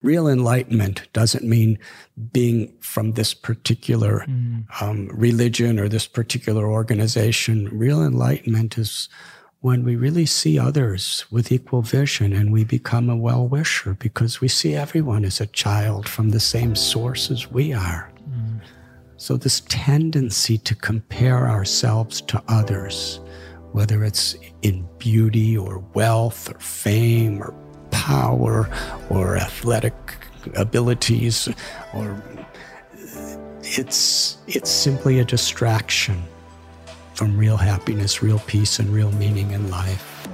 Real enlightenment doesn't mean being from this particular mm. um, religion or this particular organization. Real enlightenment is when we really see others with equal vision and we become a well wisher because we see everyone as a child from the same source as we are. Mm. So, this tendency to compare ourselves to others, whether it's in beauty or wealth or fame or power or athletic abilities or it's it's simply a distraction from real happiness, real peace and real meaning in life.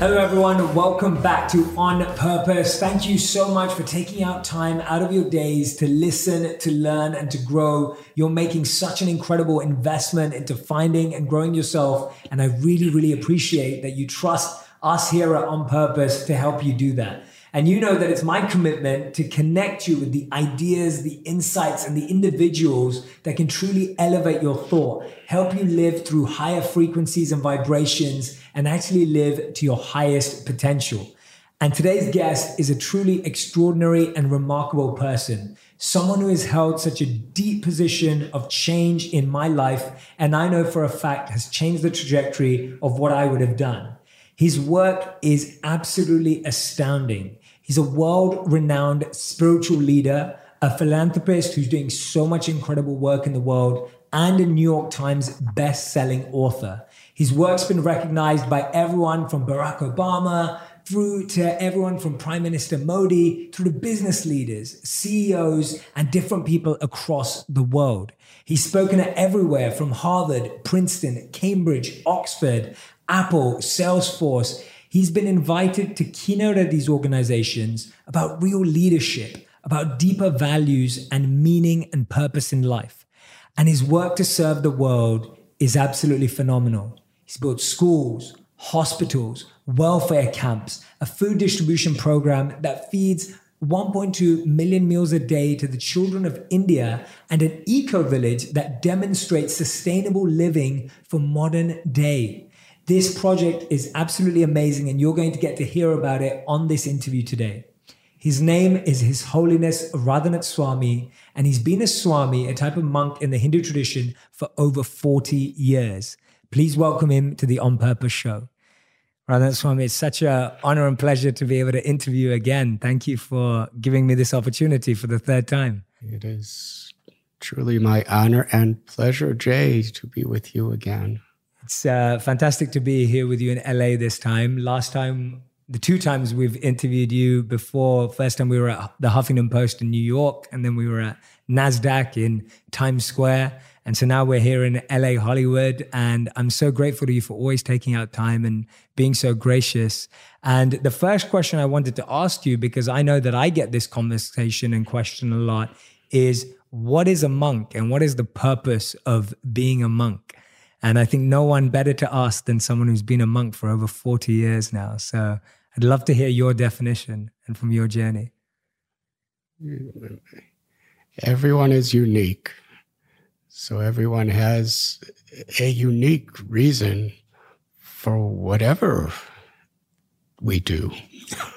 Hello, everyone. Welcome back to On Purpose. Thank you so much for taking out time out of your days to listen, to learn, and to grow. You're making such an incredible investment into finding and growing yourself. And I really, really appreciate that you trust us here at On Purpose to help you do that. And you know that it's my commitment to connect you with the ideas, the insights, and the individuals that can truly elevate your thought, help you live through higher frequencies and vibrations, and actually live to your highest potential. And today's guest is a truly extraordinary and remarkable person. Someone who has held such a deep position of change in my life, and I know for a fact has changed the trajectory of what I would have done. His work is absolutely astounding. He's a world renowned spiritual leader, a philanthropist who's doing so much incredible work in the world, and a New York Times best selling author. His work's been recognized by everyone from Barack Obama through to everyone from Prime Minister Modi, through to business leaders, CEOs, and different people across the world. He's spoken at everywhere from Harvard, Princeton, Cambridge, Oxford, Apple, Salesforce. He's been invited to keynote at these organizations about real leadership, about deeper values and meaning and purpose in life. And his work to serve the world is absolutely phenomenal. He's built schools, hospitals, welfare camps, a food distribution program that feeds 1.2 million meals a day to the children of India, and an eco village that demonstrates sustainable living for modern day. This project is absolutely amazing, and you're going to get to hear about it on this interview today. His name is His Holiness Radhanath Swami, and he's been a Swami, a type of monk in the Hindu tradition, for over 40 years. Please welcome him to the On Purpose show. Radhanath Swami, it's such an honor and pleasure to be able to interview again. Thank you for giving me this opportunity for the third time. It is truly my honor and pleasure, Jay, to be with you again. It's uh, fantastic to be here with you in LA this time. Last time, the two times we've interviewed you before, first time we were at the Huffington Post in New York, and then we were at NASDAQ in Times Square. And so now we're here in LA, Hollywood. And I'm so grateful to you for always taking out time and being so gracious. And the first question I wanted to ask you, because I know that I get this conversation and question a lot, is what is a monk and what is the purpose of being a monk? And I think no one better to ask than someone who's been a monk for over 40 years now. So I'd love to hear your definition and from your journey. Everyone is unique. So everyone has a unique reason for whatever we do.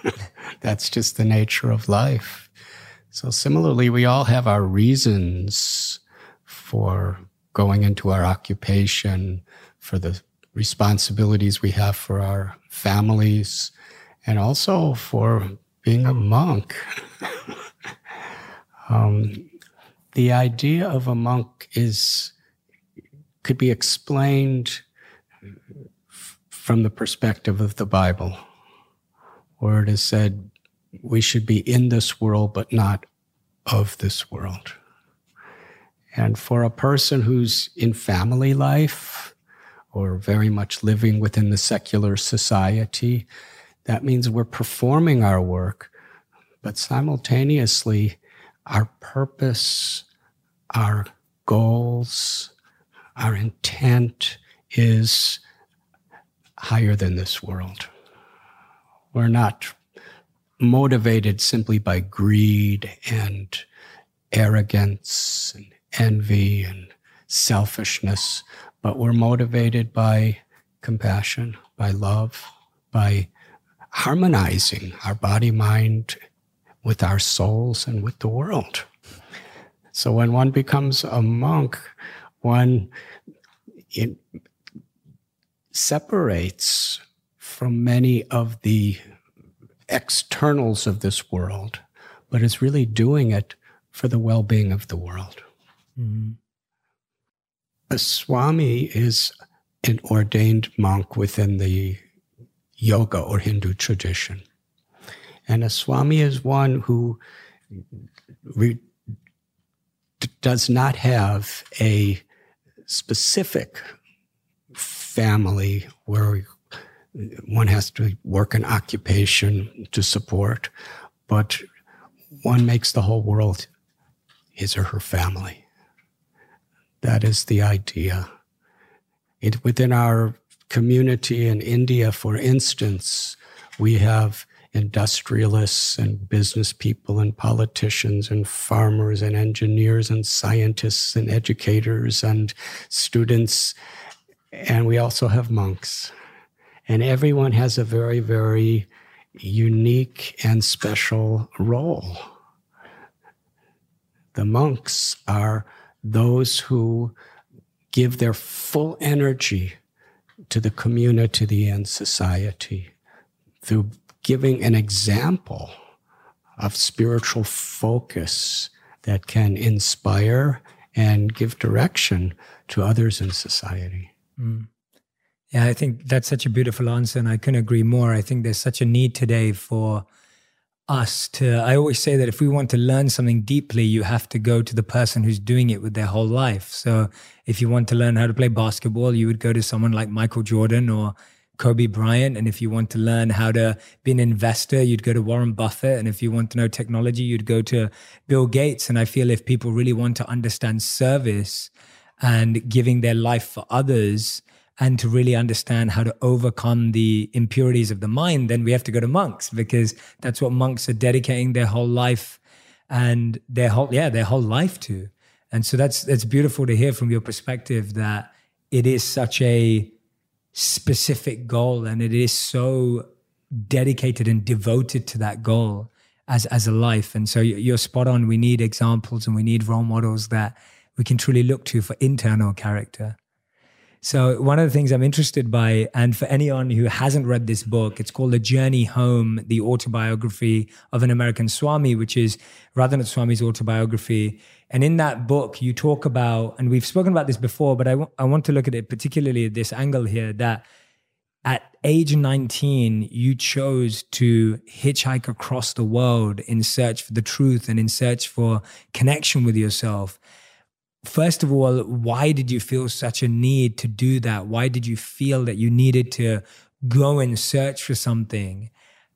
That's just the nature of life. So similarly, we all have our reasons for going into our occupation, for the responsibilities we have for our families, and also for being a monk. um, the idea of a monk is could be explained from the perspective of the Bible, where it is said we should be in this world but not of this world. And for a person who's in family life or very much living within the secular society, that means we're performing our work, but simultaneously, our purpose, our goals, our intent is higher than this world. We're not motivated simply by greed and arrogance and envy and selfishness, but we're motivated by compassion, by love, by harmonizing our body, mind with our souls and with the world. So when one becomes a monk, one separates from many of the externals of this world, but is really doing it for the well being of the world. Mm-hmm. A Swami is an ordained monk within the yoga or Hindu tradition. And a Swami is one who re- does not have a specific family where one has to work an occupation to support, but one makes the whole world his or her family. That is the idea. It, within our community in India, for instance, we have industrialists and business people and politicians and farmers and engineers and scientists and educators and students. And we also have monks. And everyone has a very, very unique and special role. The monks are those who give their full energy to the community and society through giving an example of spiritual focus that can inspire and give direction to others in society. Mm. Yeah, I think that's such a beautiful answer, and I couldn't agree more. I think there's such a need today for us to. I always say that if we want to learn something deeply, you have to go to the person who's doing it with their whole life. So, if you want to learn how to play basketball, you would go to someone like Michael Jordan or Kobe Bryant. And if you want to learn how to be an investor, you'd go to Warren Buffett. And if you want to know technology, you'd go to Bill Gates. And I feel if people really want to understand service and giving their life for others, and to really understand how to overcome the impurities of the mind, then we have to go to monks because that's what monks are dedicating their whole life and their whole yeah their whole life to. And so that's that's beautiful to hear from your perspective that it is such a specific goal and it is so dedicated and devoted to that goal as as a life. And so you're spot on. We need examples and we need role models that we can truly look to for internal character so one of the things i'm interested by and for anyone who hasn't read this book it's called the journey home the autobiography of an american swami which is radhanath swami's autobiography and in that book, you talk about, and we've spoken about this before, but I, w- I want to look at it particularly at this angle here that at age 19, you chose to hitchhike across the world in search for the truth and in search for connection with yourself. First of all, why did you feel such a need to do that? Why did you feel that you needed to go and search for something?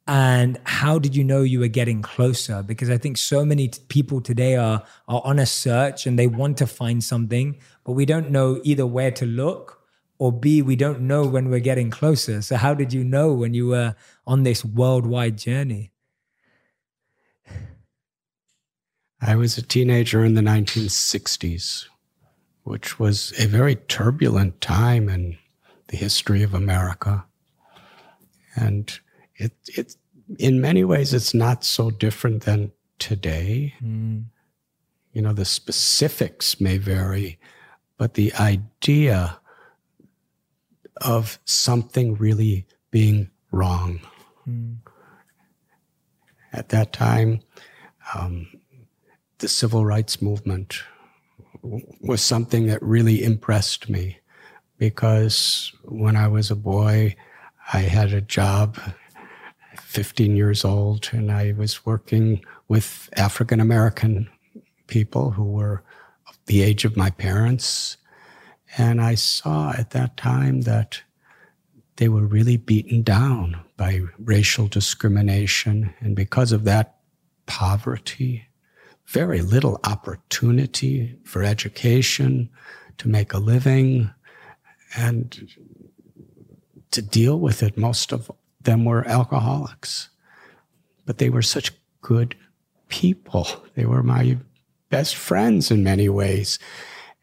and how did you know you were getting closer because i think so many t- people today are are on a search and they want to find something but we don't know either where to look or b we don't know when we're getting closer so how did you know when you were on this worldwide journey i was a teenager in the 1960s which was a very turbulent time in the history of america and it, it, in many ways, it's not so different than today. Mm. You know, the specifics may vary, but the idea of something really being wrong. Mm. At that time, um, the civil rights movement was something that really impressed me because when I was a boy, I had a job 15 years old, and I was working with African American people who were the age of my parents. And I saw at that time that they were really beaten down by racial discrimination. And because of that, poverty, very little opportunity for education, to make a living, and to deal with it most of them were alcoholics, but they were such good people. They were my best friends in many ways.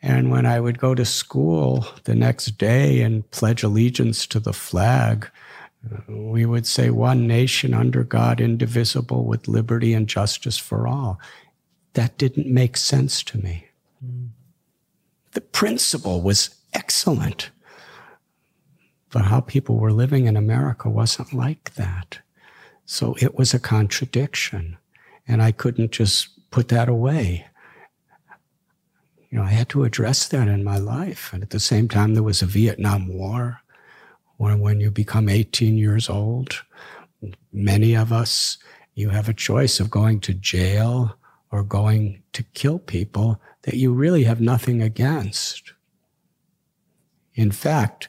And when I would go to school the next day and pledge allegiance to the flag, we would say, one nation under God, indivisible, with liberty and justice for all. That didn't make sense to me. The principle was excellent. But how people were living in America wasn't like that. So it was a contradiction. And I couldn't just put that away you know, I had to address that in my life. And at the same time, there was a Vietnam War, when you become 18 years old, many of us, you have a choice of going to jail or going to kill people that you really have nothing against. In fact,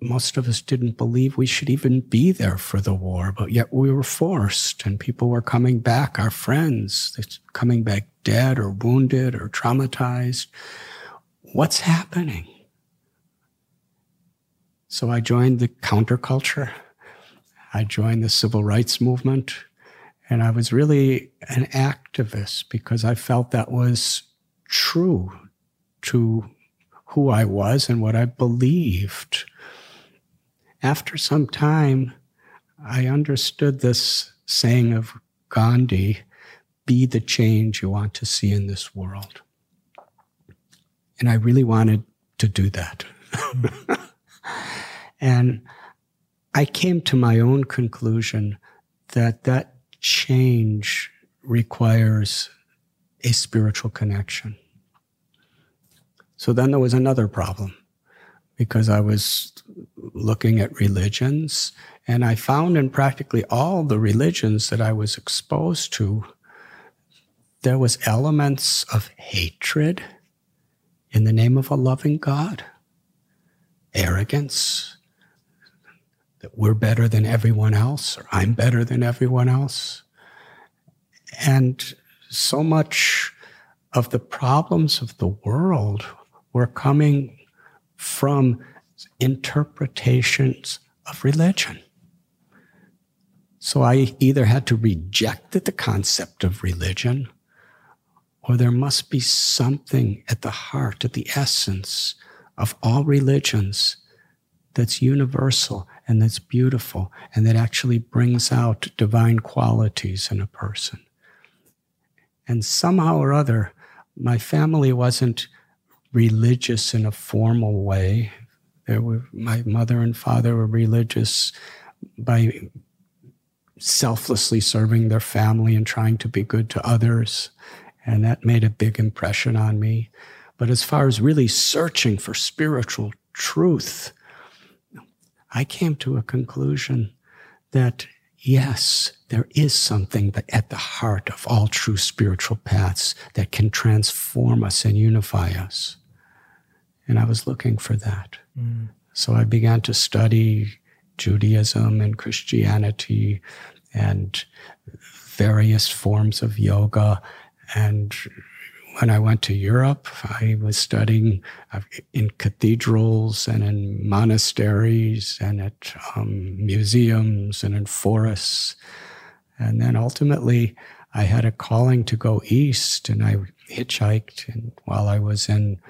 most of us didn't believe we should even be there for the war, but yet we were forced, and people were coming back, our friends, coming back dead or wounded or traumatized. What's happening? So I joined the counterculture. I joined the civil rights movement. And I was really an activist because I felt that was true to who I was and what I believed after some time, I understood this saying of Gandhi be the change you want to see in this world. And I really wanted to do that. and I came to my own conclusion that that change requires a spiritual connection. So then there was another problem because I was looking at religions, and I found in practically all the religions that I was exposed to, there was elements of hatred in the name of a loving God, arrogance, that we're better than everyone else, or I'm better than everyone else. And so much of the problems of the world were coming from interpretations of religion. So I either had to reject the concept of religion, or there must be something at the heart, at the essence of all religions that's universal and that's beautiful and that actually brings out divine qualities in a person. And somehow or other, my family wasn't religious in a formal way. There were my mother and father were religious by selflessly serving their family and trying to be good to others. And that made a big impression on me. But as far as really searching for spiritual truth, I came to a conclusion that yes, there is something at the heart of all true spiritual paths that can transform us and unify us. And I was looking for that. Mm. So I began to study Judaism and Christianity and various forms of yoga. And when I went to Europe, I was studying uh, in cathedrals and in monasteries and at um, museums and in forests. And then ultimately, I had a calling to go east, and I hitchhiked. And while I was in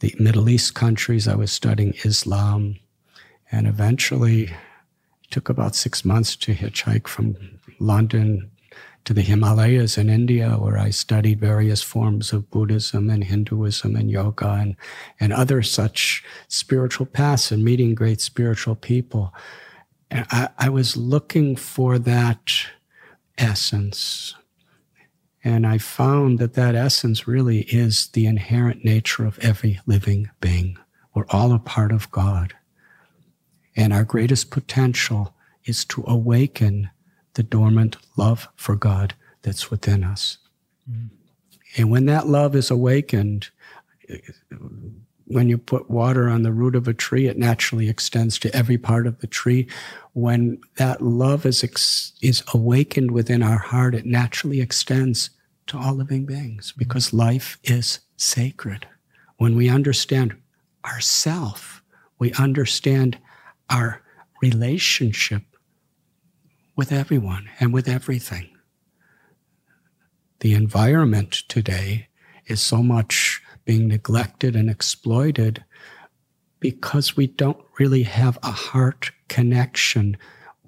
the Middle East countries. I was studying Islam. And eventually, it took about six months to hitchhike from London to the Himalayas in India, where I studied various forms of Buddhism and Hinduism and yoga and, and other such spiritual paths and meeting great spiritual people. And I, I was looking for that essence and I found that that essence really is the inherent nature of every living being. We're all a part of God. And our greatest potential is to awaken the dormant love for God that's within us. Mm. And when that love is awakened, when you put water on the root of a tree, it naturally extends to every part of the tree. When that love is, ex- is awakened within our heart, it naturally extends to all living beings because life is sacred. When we understand ourself, we understand our relationship with everyone and with everything. The environment today is so much being neglected and exploited because we don't really have a heart connection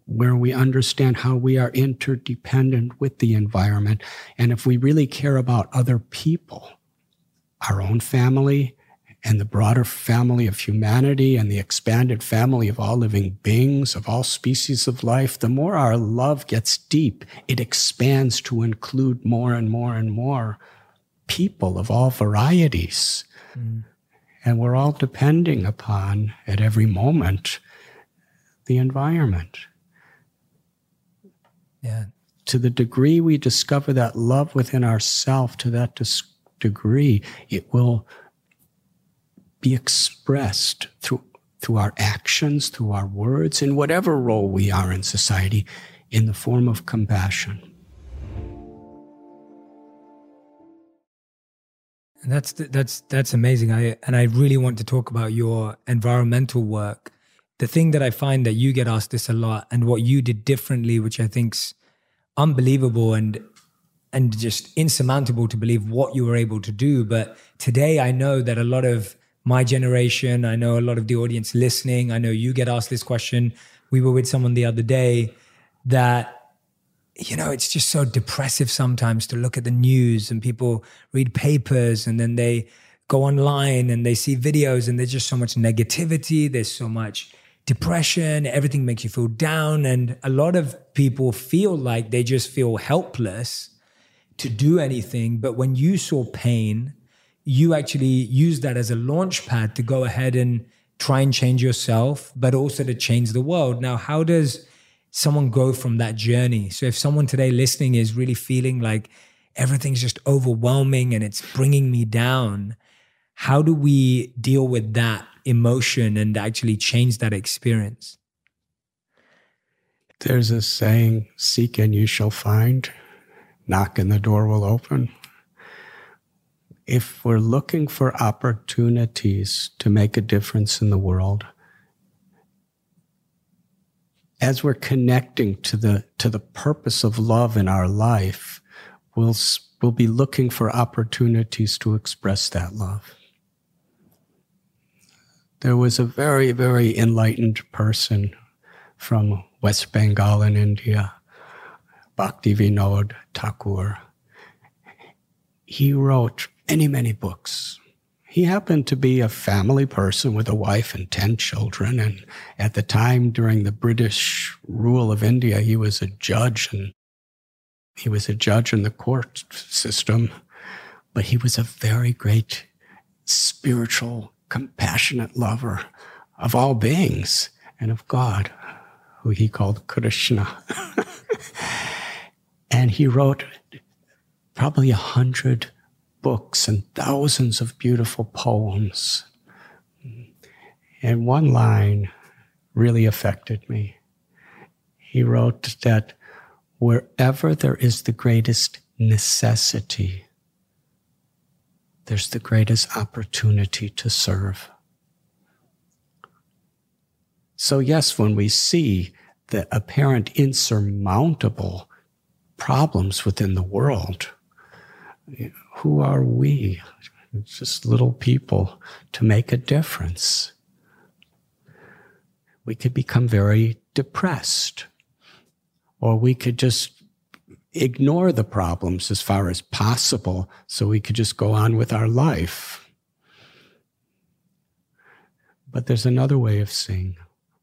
where we understand how we are interdependent with the environment. And if we really care about other people, our own family, and the broader family of humanity and the expanded family of all living beings, of all species of life, the more our love gets deep, it expands to include more and more and more people of all varieties. Mm. And we're all depending upon, at every moment, the environment. Yeah. To the degree we discover that love within ourselves, to that dis- degree, it will be expressed through, through our actions, through our words, in whatever role we are in society, in the form of compassion. And that's that's that's amazing. I and I really want to talk about your environmental work. The thing that I find that you get asked this a lot, and what you did differently, which I think's unbelievable and and just insurmountable to believe what you were able to do. But today, I know that a lot of my generation, I know a lot of the audience listening, I know you get asked this question. We were with someone the other day that you know, it's just so depressive sometimes to look at the news and people read papers and then they go online and they see videos and there's just so much negativity. There's so much depression. Everything makes you feel down. And a lot of people feel like they just feel helpless to do anything. But when you saw pain, you actually use that as a launch pad to go ahead and try and change yourself, but also to change the world. Now, how does someone go from that journey? So, if someone today listening is really feeling like everything's just overwhelming and it's bringing me down, how do we deal with that emotion and actually change that experience? There's a saying seek and you shall find, knock and the door will open if we're looking for opportunities to make a difference in the world, as we're connecting to the to the purpose of love in our life, we'll we'll be looking for opportunities to express that love. There was a very very enlightened person from West Bengal in India, Bhakti Vinod Thakur. He wrote many, many books. He happened to be a family person with a wife and 10 children. And at the time, during the British rule of India, he was a judge and he was a judge in the court system. But he was a very great spiritual, compassionate lover of all beings and of God, who he called Krishna. and he wrote probably a hundred books and thousands of beautiful poems. And one line really affected me. He wrote that wherever there is the greatest necessity, there's the greatest opportunity to serve. So, yes, when we see the apparent insurmountable problems within the world, who are we? Just little people to make a difference. We could become very depressed, or we could just ignore the problems as far as possible so we could just go on with our life. But there's another way of seeing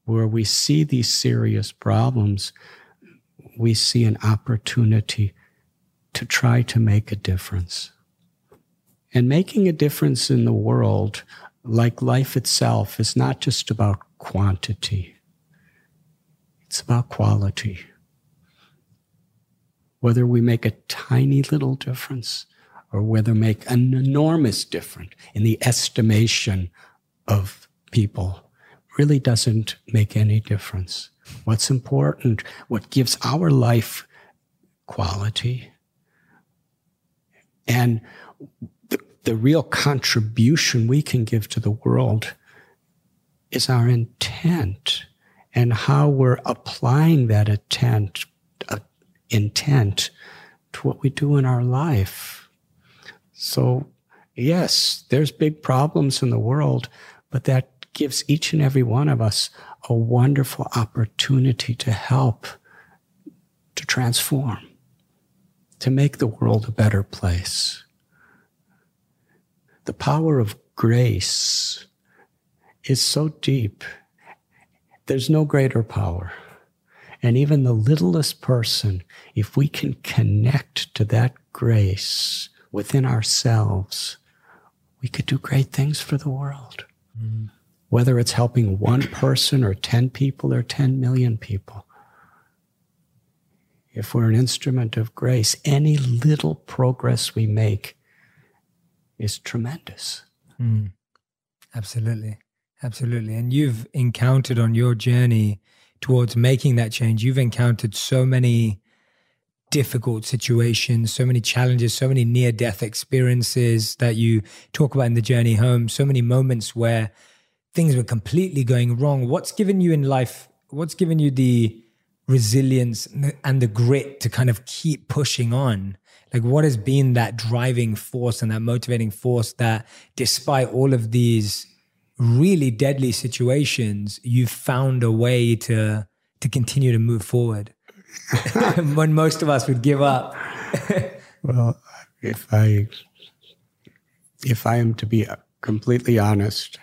where we see these serious problems, we see an opportunity to try to make a difference. And making a difference in the world, like life itself, is not just about quantity, it's about quality. Whether we make a tiny little difference or whether make an enormous difference in the estimation of people really doesn't make any difference. What's important, what gives our life quality, and the, real contribution we can give to the world is our intent and how we're applying that intent, uh, intent to what we do in our life. So yes, there's big problems in the world, but that gives each and every one of us a wonderful opportunity to help, to transform, to make the world a better place. The power of grace is so deep. There's no greater power. And even the littlest person, if we can connect to that grace within ourselves, we could do great things for the world. Mm. Whether it's helping one person or 10 people or 10 million people. If we're an instrument of grace, any little progress we make is tremendous. Mm. Absolutely. Absolutely. And you've encountered on your journey towards making that change, you've encountered so many difficult situations, so many challenges, so many near death experiences that you talk about in the journey home, so many moments where things were completely going wrong. What's given you in life? What's given you the resilience and the grit to kind of keep pushing on? Like, what has been that driving force and that motivating force that, despite all of these really deadly situations, you've found a way to to continue to move forward when most of us would give up. well, if I if I am to be completely honest,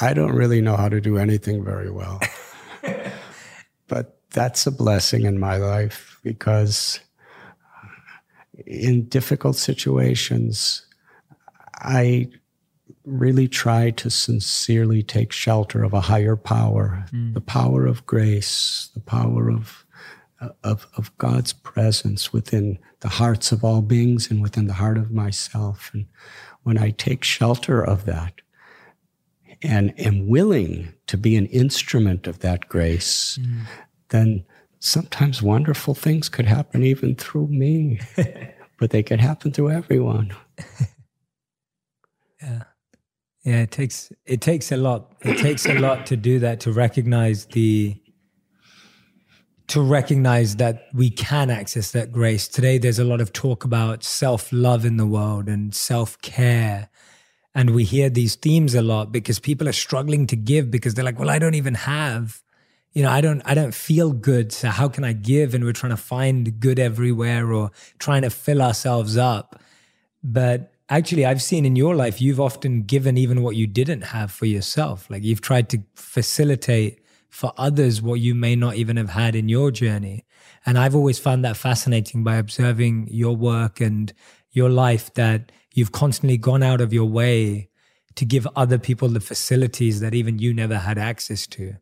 I don't really know how to do anything very well. but that's a blessing in my life because in difficult situations, I really try to sincerely take shelter of a higher power, mm. the power of grace, the power of, of, of God's presence within the hearts of all beings and within the heart of myself. And when I take shelter of that and am willing to be an instrument of that grace, mm. then sometimes wonderful things could happen even through me, but they could happen through everyone. yeah. Yeah, it takes it takes a lot. It takes a lot to do that to recognize the to recognize that we can access that grace. Today there's a lot of talk about self-love in the world and self-care. And we hear these themes a lot because people are struggling to give because they're like, well, I don't even have, you know, I don't I don't feel good. So how can I give? And we're trying to find good everywhere or trying to fill ourselves up. But actually I've seen in your life you've often given even what you didn't have for yourself. Like you've tried to facilitate for others what you may not even have had in your journey. And I've always found that fascinating by observing your work and your life that you've constantly gone out of your way to give other people the facilities that even you never had access to.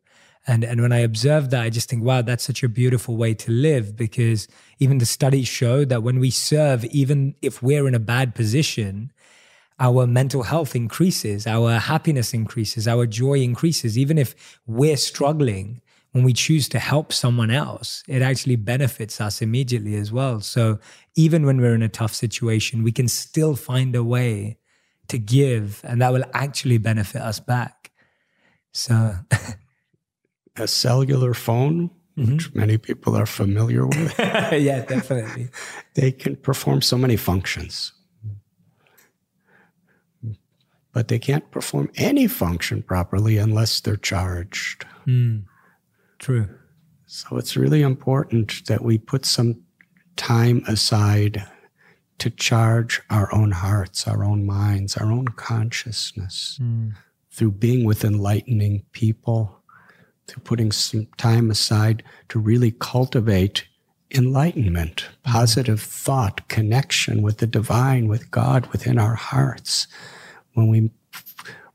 And and when I observe that, I just think, wow, that's such a beautiful way to live because even the studies show that when we serve, even if we're in a bad position, our mental health increases, our happiness increases, our joy increases. Even if we're struggling, when we choose to help someone else, it actually benefits us immediately as well. So even when we're in a tough situation, we can still find a way to give, and that will actually benefit us back. So a cellular phone, mm-hmm. which many people are familiar with. yeah, definitely. they can perform so many functions. But they can't perform any function properly unless they're charged. Mm. True. So it's really important that we put some time aside to charge our own hearts, our own minds, our own consciousness mm. through being with enlightening people, to putting some time aside to really cultivate enlightenment, positive thought, connection with the divine, with God within our hearts. When we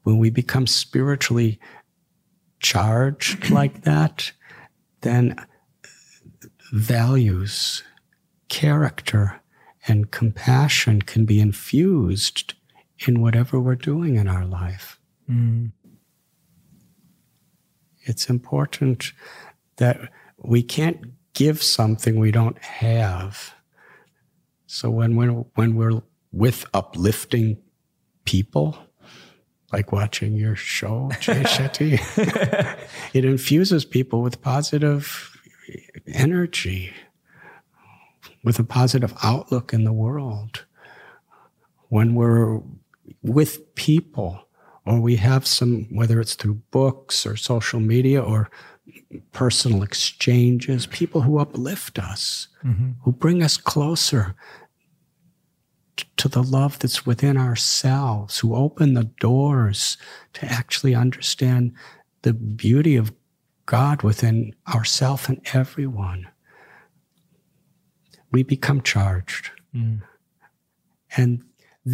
when we become spiritually charged like that, then values, character, and compassion can be infused in whatever we're doing in our life. Mm. It's important that we can't give something we don't have. So when we're, when we're with uplifting people, like watching your show, Jay Shetty, it infuses people with positive energy, with a positive outlook in the world. when we're with people or we have some, whether it's through books or social media or personal exchanges, people who uplift us, mm-hmm. who bring us closer to the love that's within ourselves, who open the doors to actually understand the beauty of God within ourself and everyone. We become charged. Mm. And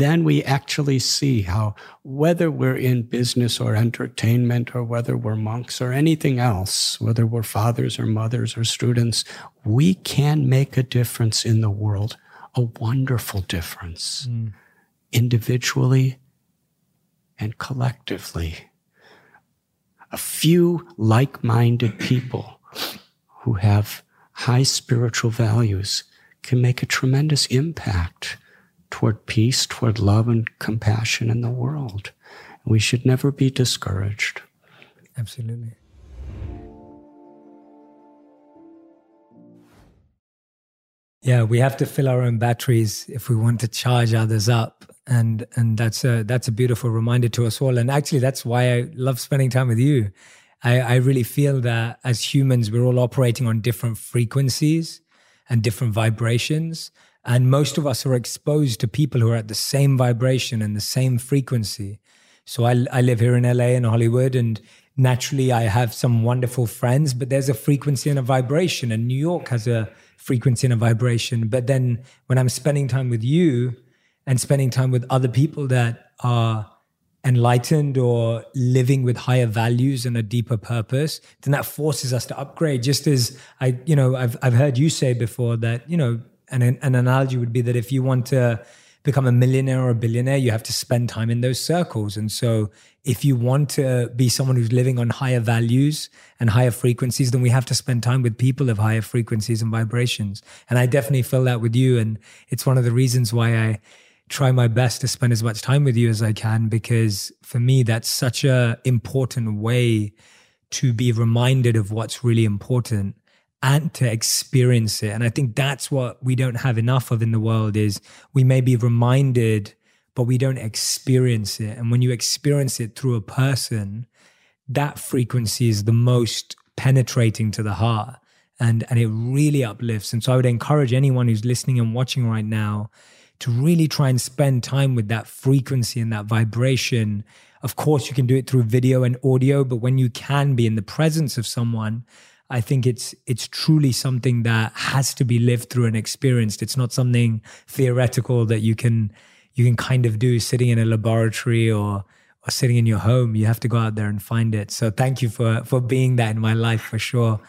then we actually see how, whether we're in business or entertainment, or whether we're monks or anything else, whether we're fathers or mothers or students, we can make a difference in the world, a wonderful difference, mm. individually and collectively. A few like minded people who have high spiritual values can make a tremendous impact toward peace, toward love and compassion in the world. We should never be discouraged. Absolutely. Yeah, we have to fill our own batteries if we want to charge others up. And and that's a that's a beautiful reminder to us all. And actually that's why I love spending time with you. I, I really feel that as humans, we're all operating on different frequencies and different vibrations. And most of us are exposed to people who are at the same vibration and the same frequency. So I, I live here in LA and Hollywood, and naturally I have some wonderful friends, but there's a frequency and a vibration, and New York has a frequency and a vibration. But then when I'm spending time with you and spending time with other people that are enlightened or living with higher values and a deeper purpose, then that forces us to upgrade. Just as I, you know, I've I've heard you say before that, you know, an, an analogy would be that if you want to become a millionaire or a billionaire, you have to spend time in those circles. And so, if you want to be someone who's living on higher values and higher frequencies, then we have to spend time with people of higher frequencies and vibrations. And I definitely feel that with you. And it's one of the reasons why I try my best to spend as much time with you as I can, because for me, that's such a important way to be reminded of what's really important and to experience it. And I think that's what we don't have enough of in the world is we may be reminded, but we don't experience it. And when you experience it through a person, that frequency is the most penetrating to the heart and and it really uplifts. And so I would encourage anyone who's listening and watching right now to really try and spend time with that frequency and that vibration. Of course, you can do it through video and audio, but when you can be in the presence of someone I think it's it's truly something that has to be lived through and experienced. It's not something theoretical that you can you can kind of do sitting in a laboratory or or sitting in your home. You have to go out there and find it. So thank you for for being that in my life for sure.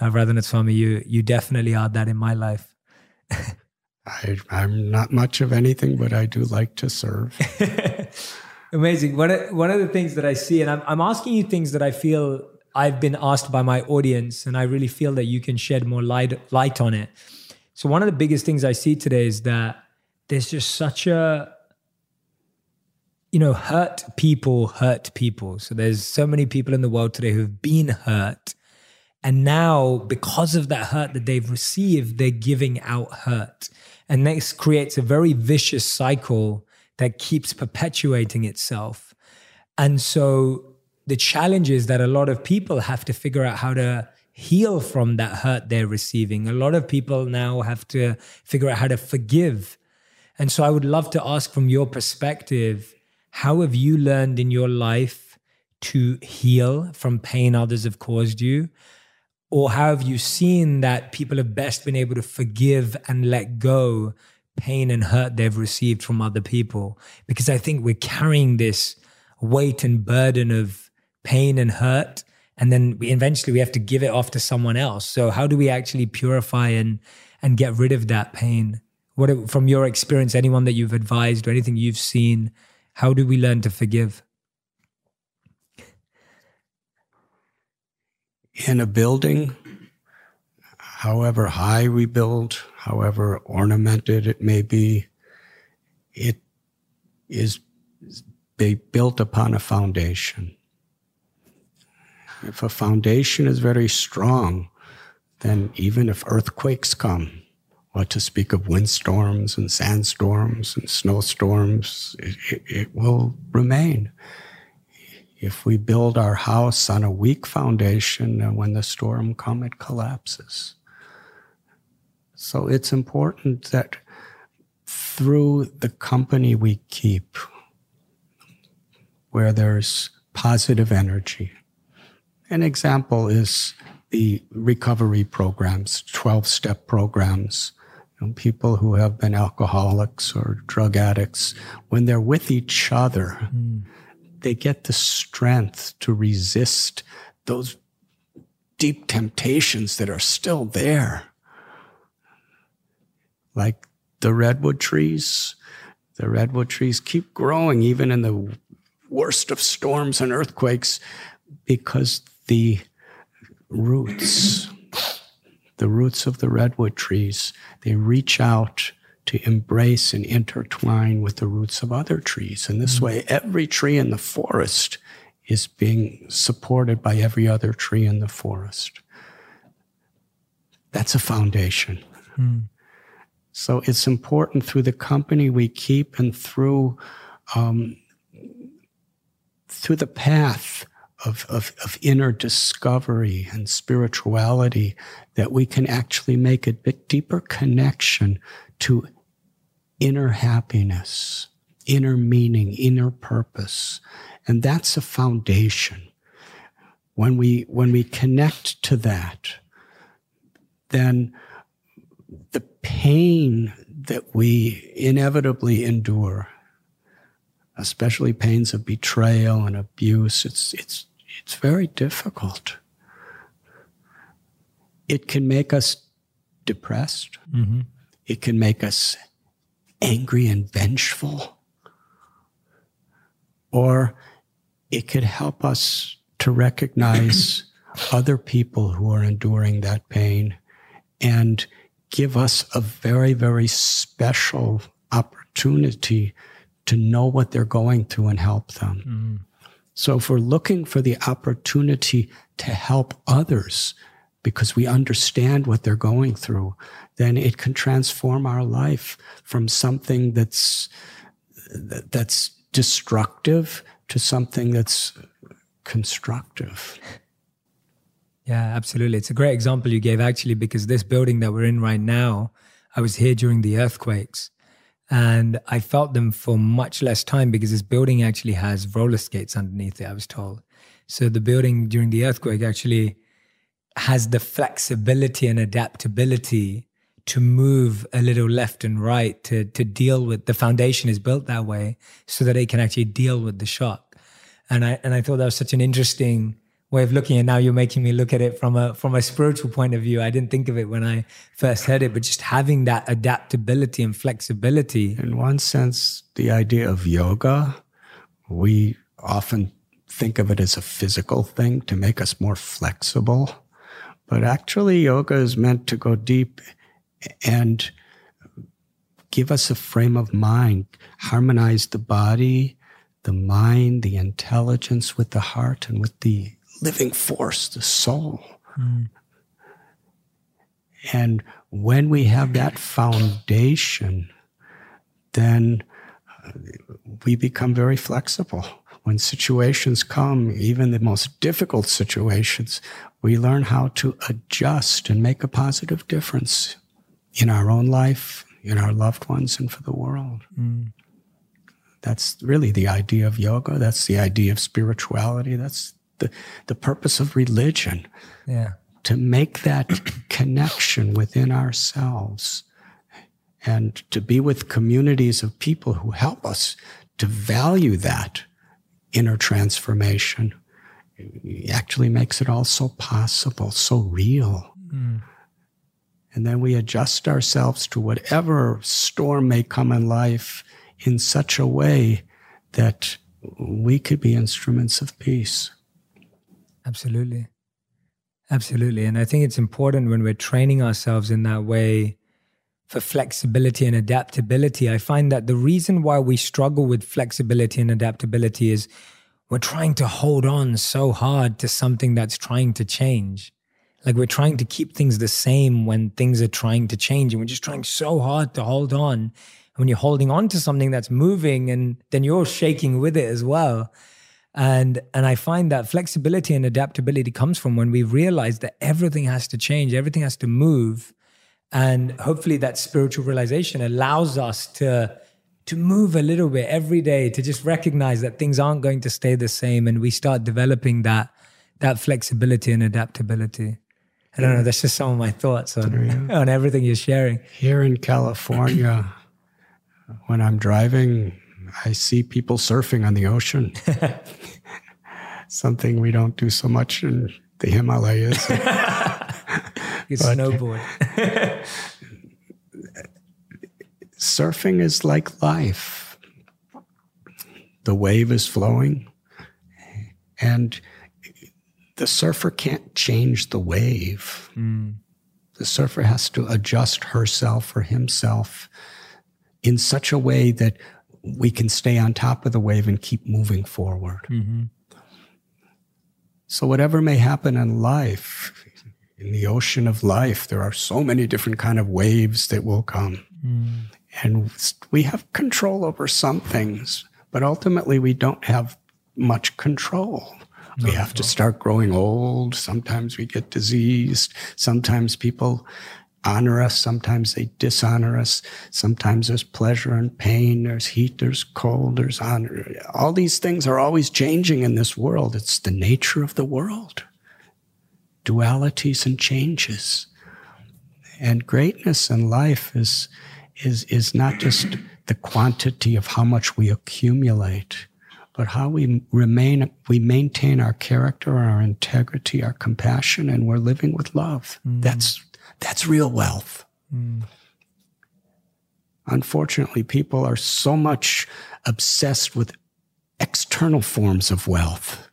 Uh, Radhanath you you definitely are that in my life. I, I'm not much of anything, but I do like to serve. Amazing. One of, one of the things that I see, and I'm, I'm asking you things that I feel I've been asked by my audience, and I really feel that you can shed more light light on it. So one of the biggest things I see today is that there's just such a you know, hurt people hurt people. So there's so many people in the world today who've been hurt. And now, because of that hurt that they've received, they're giving out hurt. And this creates a very vicious cycle that keeps perpetuating itself. And so the challenge is that a lot of people have to figure out how to heal from that hurt they're receiving. A lot of people now have to figure out how to forgive. And so I would love to ask from your perspective, how have you learned in your life to heal from pain others have caused you? Or how have you seen that people have best been able to forgive and let go pain and hurt they've received from other people? Because I think we're carrying this weight and burden of pain and hurt and then we eventually we have to give it off to someone else. So how do we actually purify and and get rid of that pain? What from your experience anyone that you've advised or anything you've seen how do we learn to forgive? In a building however high we build however ornamented it may be it is built upon a foundation if a foundation is very strong, then even if earthquakes come or to speak of windstorms and sandstorms and snowstorms, it, it, it will remain. If we build our house on a weak foundation, when the storm comes, it collapses. So it's important that through the company we keep, where there's positive energy. An example is the recovery programs, 12 step programs. You know, people who have been alcoholics or drug addicts, when they're with each other, mm. they get the strength to resist those deep temptations that are still there. Like the redwood trees, the redwood trees keep growing even in the worst of storms and earthquakes because the roots, the roots of the redwood trees, they reach out to embrace and intertwine with the roots of other trees. And this mm-hmm. way, every tree in the forest is being supported by every other tree in the forest. That's a foundation. Mm. So it's important through the company we keep and through um, through the path of, of, of inner discovery and spirituality that we can actually make a bit deeper connection to inner happiness, inner meaning, inner purpose. And that's a foundation. When we, when we connect to that, then the pain that we inevitably endure, especially pains of betrayal and abuse, it's, it's it's very difficult. It can make us depressed. Mm-hmm. It can make us angry and vengeful. Or it could help us to recognize other people who are enduring that pain and give us a very, very special opportunity to know what they're going through and help them. Mm. So if we're looking for the opportunity to help others because we understand what they're going through, then it can transform our life from something that's that's destructive to something that's constructive. Yeah, absolutely. It's a great example you gave actually because this building that we're in right now, I was here during the earthquakes and I felt them for much less time because this building actually has roller skates underneath it, I was told. So the building during the earthquake actually has the flexibility and adaptability to move a little left and right to, to deal with the foundation is built that way so that it can actually deal with the shock. And I, and I thought that was such an interesting way of looking at now you're making me look at it from a from a spiritual point of view. I didn't think of it when i first heard it but just having that adaptability and flexibility. In one sense the idea of yoga we often think of it as a physical thing to make us more flexible. But actually yoga is meant to go deep and give us a frame of mind harmonize the body the mind the intelligence with the heart and with the living force, the soul. Mm. And when we have that foundation, then uh, we become very flexible. When situations come, even the most difficult situations, we learn how to adjust and make a positive difference in our own life, in our loved ones, and for the world. Mm. That's really the idea of yoga. That's the idea of spirituality. That's the, the purpose of religion. Yeah. To make that connection within ourselves and to be with communities of people who help us to value that inner transformation it actually makes it all so possible, so real. Mm. And then we adjust ourselves to whatever storm may come in life in such a way that we could be instruments of peace. Absolutely. Absolutely. And I think it's important when we're training ourselves in that way for flexibility and adaptability. I find that the reason why we struggle with flexibility and adaptability is we're trying to hold on so hard to something that's trying to change. like we're trying to keep things the same when things are trying to change and we're just trying so hard to hold on and when you're holding on to something that's moving and then you're shaking with it as well and and i find that flexibility and adaptability comes from when we realize that everything has to change everything has to move and hopefully that spiritual realization allows us to to move a little bit every day to just recognize that things aren't going to stay the same and we start developing that that flexibility and adaptability I don't know. That's just some of my thoughts on, on everything you're sharing. Here in California, when I'm driving, I see people surfing on the ocean. Something we don't do so much in the Himalayas. you snowboard. surfing is like life. The wave is flowing, and the surfer can't change the wave. Mm. The surfer has to adjust herself or himself in such a way that we can stay on top of the wave and keep moving forward. Mm-hmm. So, whatever may happen in life, in the ocean of life, there are so many different kind of waves that will come. Mm. And we have control over some things, but ultimately we don't have much control. We have to start growing old. Sometimes we get diseased. Sometimes people honor us. Sometimes they dishonor us. Sometimes there's pleasure and pain. There's heat. There's cold. There's honor. All these things are always changing in this world. It's the nature of the world. Dualities and changes. And greatness in life is, is, is not just the quantity of how much we accumulate but how we remain, we maintain our character, our integrity, our compassion, and we're living with love. Mm. That's, that's real wealth. Mm. Unfortunately, people are so much obsessed with external forms of wealth.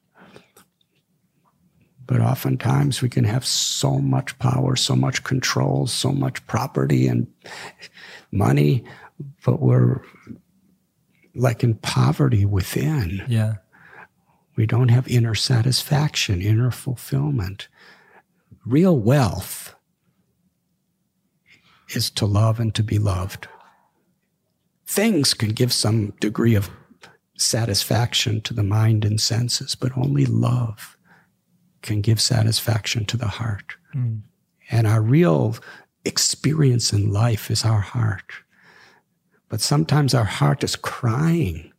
But oftentimes we can have so much power, so much control, so much property and money, but we're like in poverty within. Yeah. We don't have inner satisfaction, inner fulfillment. Real wealth is to love and to be loved. Things can give some degree of satisfaction to the mind and senses, but only love can give satisfaction to the heart. Mm. And our real experience in life is our heart. But sometimes our heart is crying,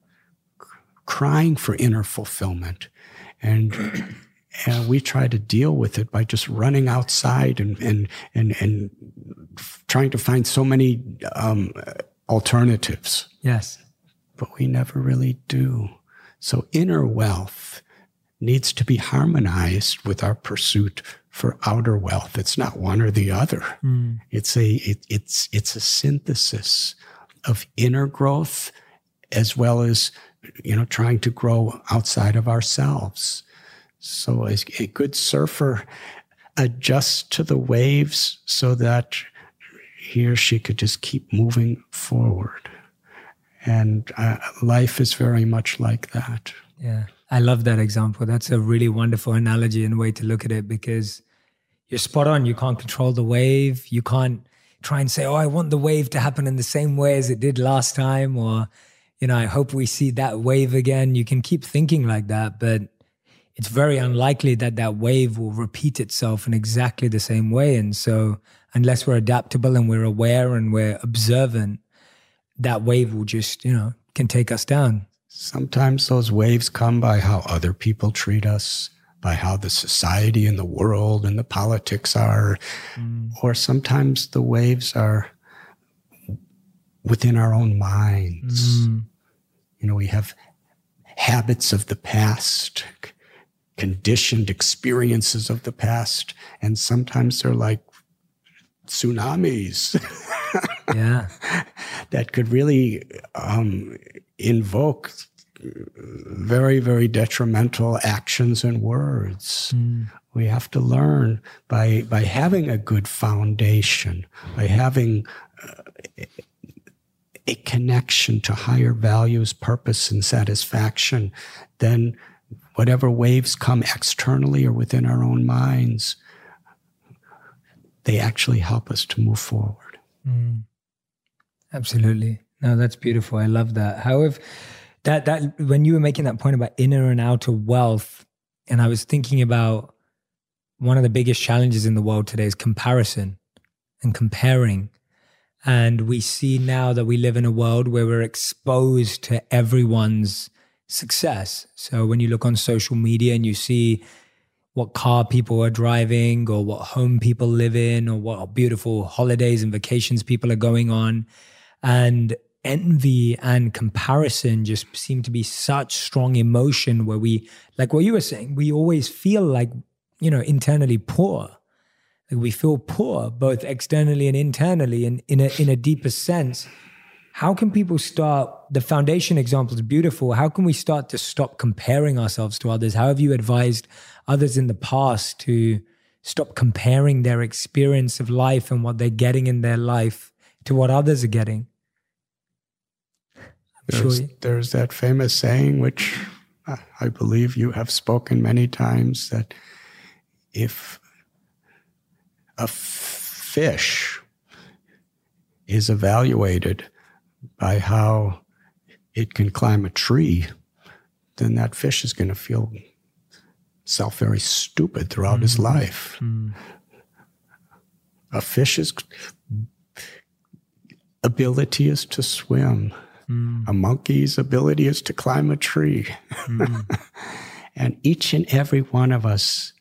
crying for inner fulfillment. And, and we try to deal with it by just running outside and, and, and, and trying to find so many um, alternatives. Yes. But we never really do. So inner wealth needs to be harmonized with our pursuit for outer wealth. It's not one or the other. Mm. It's a it, it's it's a synthesis of inner growth as well as you know trying to grow outside of ourselves so a, a good surfer adjusts to the waves so that he or she could just keep moving forward. And uh, life is very much like that. Yeah. I love that example. That's a really wonderful analogy and way to look at it because you're spot on. You can't control the wave. You can't try and say, oh, I want the wave to happen in the same way as it did last time, or, you know, I hope we see that wave again. You can keep thinking like that, but it's very unlikely that that wave will repeat itself in exactly the same way. And so, unless we're adaptable and we're aware and we're observant, that wave will just, you know, can take us down. Sometimes those waves come by how other people treat us by how the society and the world and the politics are. Mm. Or sometimes the waves are within our own minds. Mm. You know, we have habits of the past, conditioned experiences of the past, and sometimes they're like tsunamis. yeah. that could really um, invoke very, very detrimental actions and words. Mm. We have to learn by, by having a good foundation, by having uh, a connection to higher values, purpose, and satisfaction, then whatever waves come externally or within our own minds, they actually help us to move forward. Mm. Absolutely. No, that's beautiful. I love that. However, that that when you were making that point about inner and outer wealth, and I was thinking about one of the biggest challenges in the world today is comparison and comparing. And we see now that we live in a world where we're exposed to everyone's success. So when you look on social media and you see what car people are driving or what home people live in or what beautiful holidays and vacations people are going on, and envy and comparison just seem to be such strong emotion where we, like what you were saying, we always feel like, you know, internally poor like we feel poor, both externally and internally, and in a in a deeper sense. How can people start? The foundation example is beautiful. How can we start to stop comparing ourselves to others? How have you advised others in the past to stop comparing their experience of life and what they're getting in their life to what others are getting? There's, sure. there's that famous saying, which I believe you have spoken many times, that if a fish is evaluated by how it can climb a tree, then that fish is going to feel self very stupid throughout mm. his life. Mm. A fish's ability is to swim. Mm. A monkey's ability is to climb a tree. Mm. and each and every one of us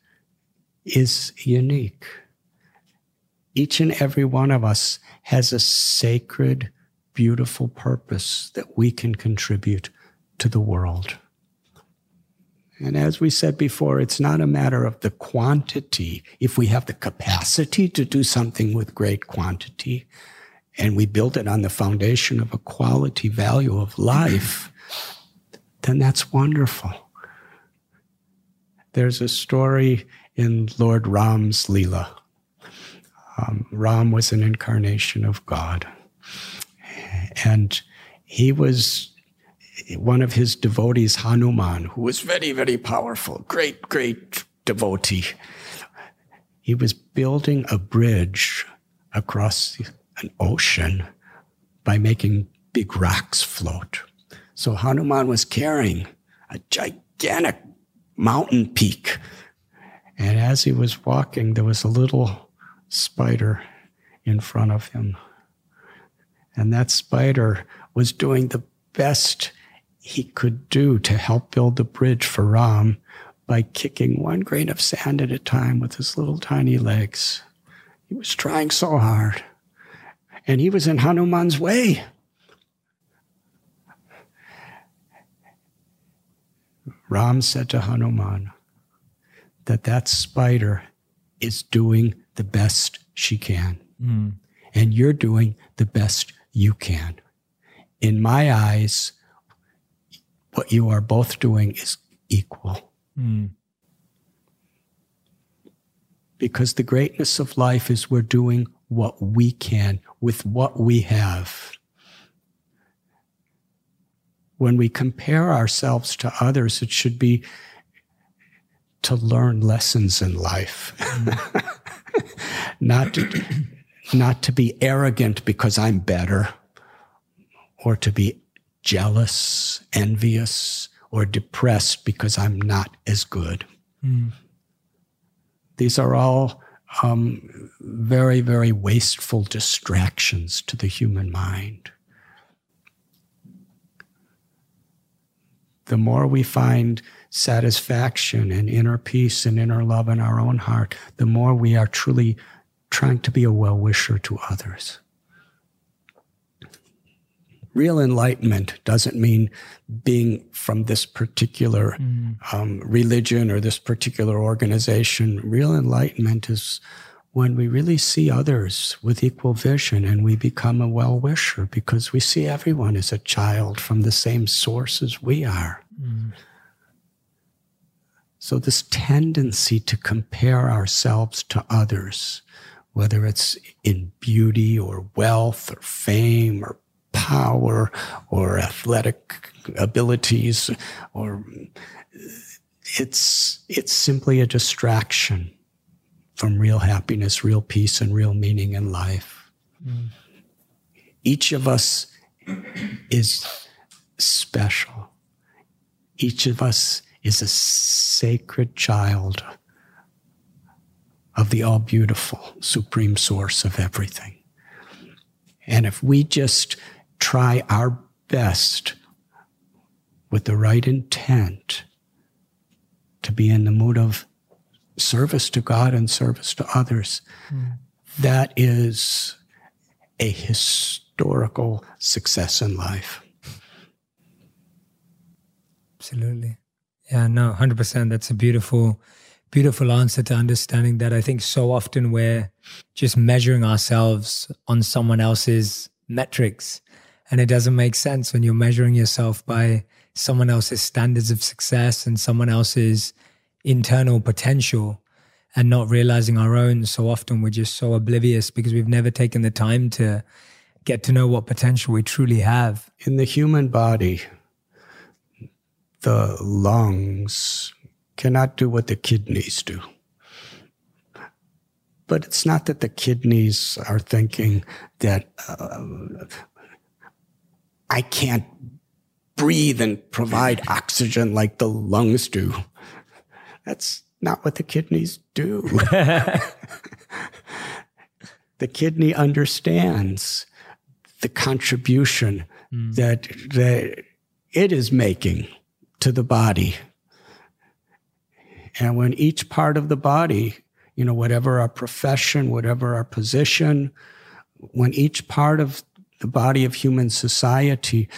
is unique each and every one of us has a sacred, beautiful purpose that we can contribute to the world. And as we said before, it's not a matter of the quantity. If we have the capacity to do something with great quantity and we build it on the foundation of a quality value of life, then that's wonderful. There's a story in Lord Ram's Leela um, Ram was an incarnation of God. And he was one of his devotees, Hanuman, who was very, very powerful, great, great devotee. He was building a bridge across an ocean by making big rocks float. So Hanuman was carrying a gigantic mountain peak. And as he was walking, there was a little spider in front of him. And that spider was doing the best he could do to help build the bridge for Ram by kicking one grain of sand at a time with his little tiny legs. He was trying so hard. And he was in Hanuman's way. Ram said to Hanuman that that spider is doing the best she can. Mm. And you're doing the best you can. In my eyes, what you are both doing is equal. Mm. Because the greatness of life is we're doing what we can with what we have. When we compare ourselves to others, it should be to learn lessons in life. Mm. not to, not to be arrogant because I'm better, or to be jealous, envious, or depressed because I'm not as good. Mm. These are all um, very, very wasteful distractions to the human mind. The more we find satisfaction and inner peace and inner love in our own heart, the more we are truly trying to be a well wisher to others. Real enlightenment doesn't mean being from this particular mm. um, religion or this particular organization. Real enlightenment is when we really see others with equal vision and we become a well wisher because we see everyone as a child from the same source as we are. Mm. So, this tendency to compare ourselves to others, whether it's in beauty or wealth or fame or power or athletic abilities, or it's, it's simply a distraction. from real happiness, real peace, and real meaning in life. Mm. Each of us is special. Each of us is a sacred child of the all beautiful, supreme source of everything. And if we just try our best with the right intent to be in the mood of service to God and service to others, mm. that is a historical success in life. Absolutely. Yeah, no, 100%. That's a beautiful beautiful answer to understanding that I think so often we're just measuring ourselves on someone else's metrics. And it doesn't make sense when you're measuring yourself by someone else's standards of success and someone else's internal potential and not realizing our own. So often we're just so oblivious because we've never taken the time to get to know what potential we truly have. In the human body, the lungs cannot do what the kidneys do. But it's not that the kidneys are thinking that uh, I can't breathe and provide oxygen like the lungs do. That's not what the kidneys do. the kidney understands the contribution mm. that, that it is making to the body and when each part of the body, you know, whatever our profession, whatever our position, when each part of the body of human society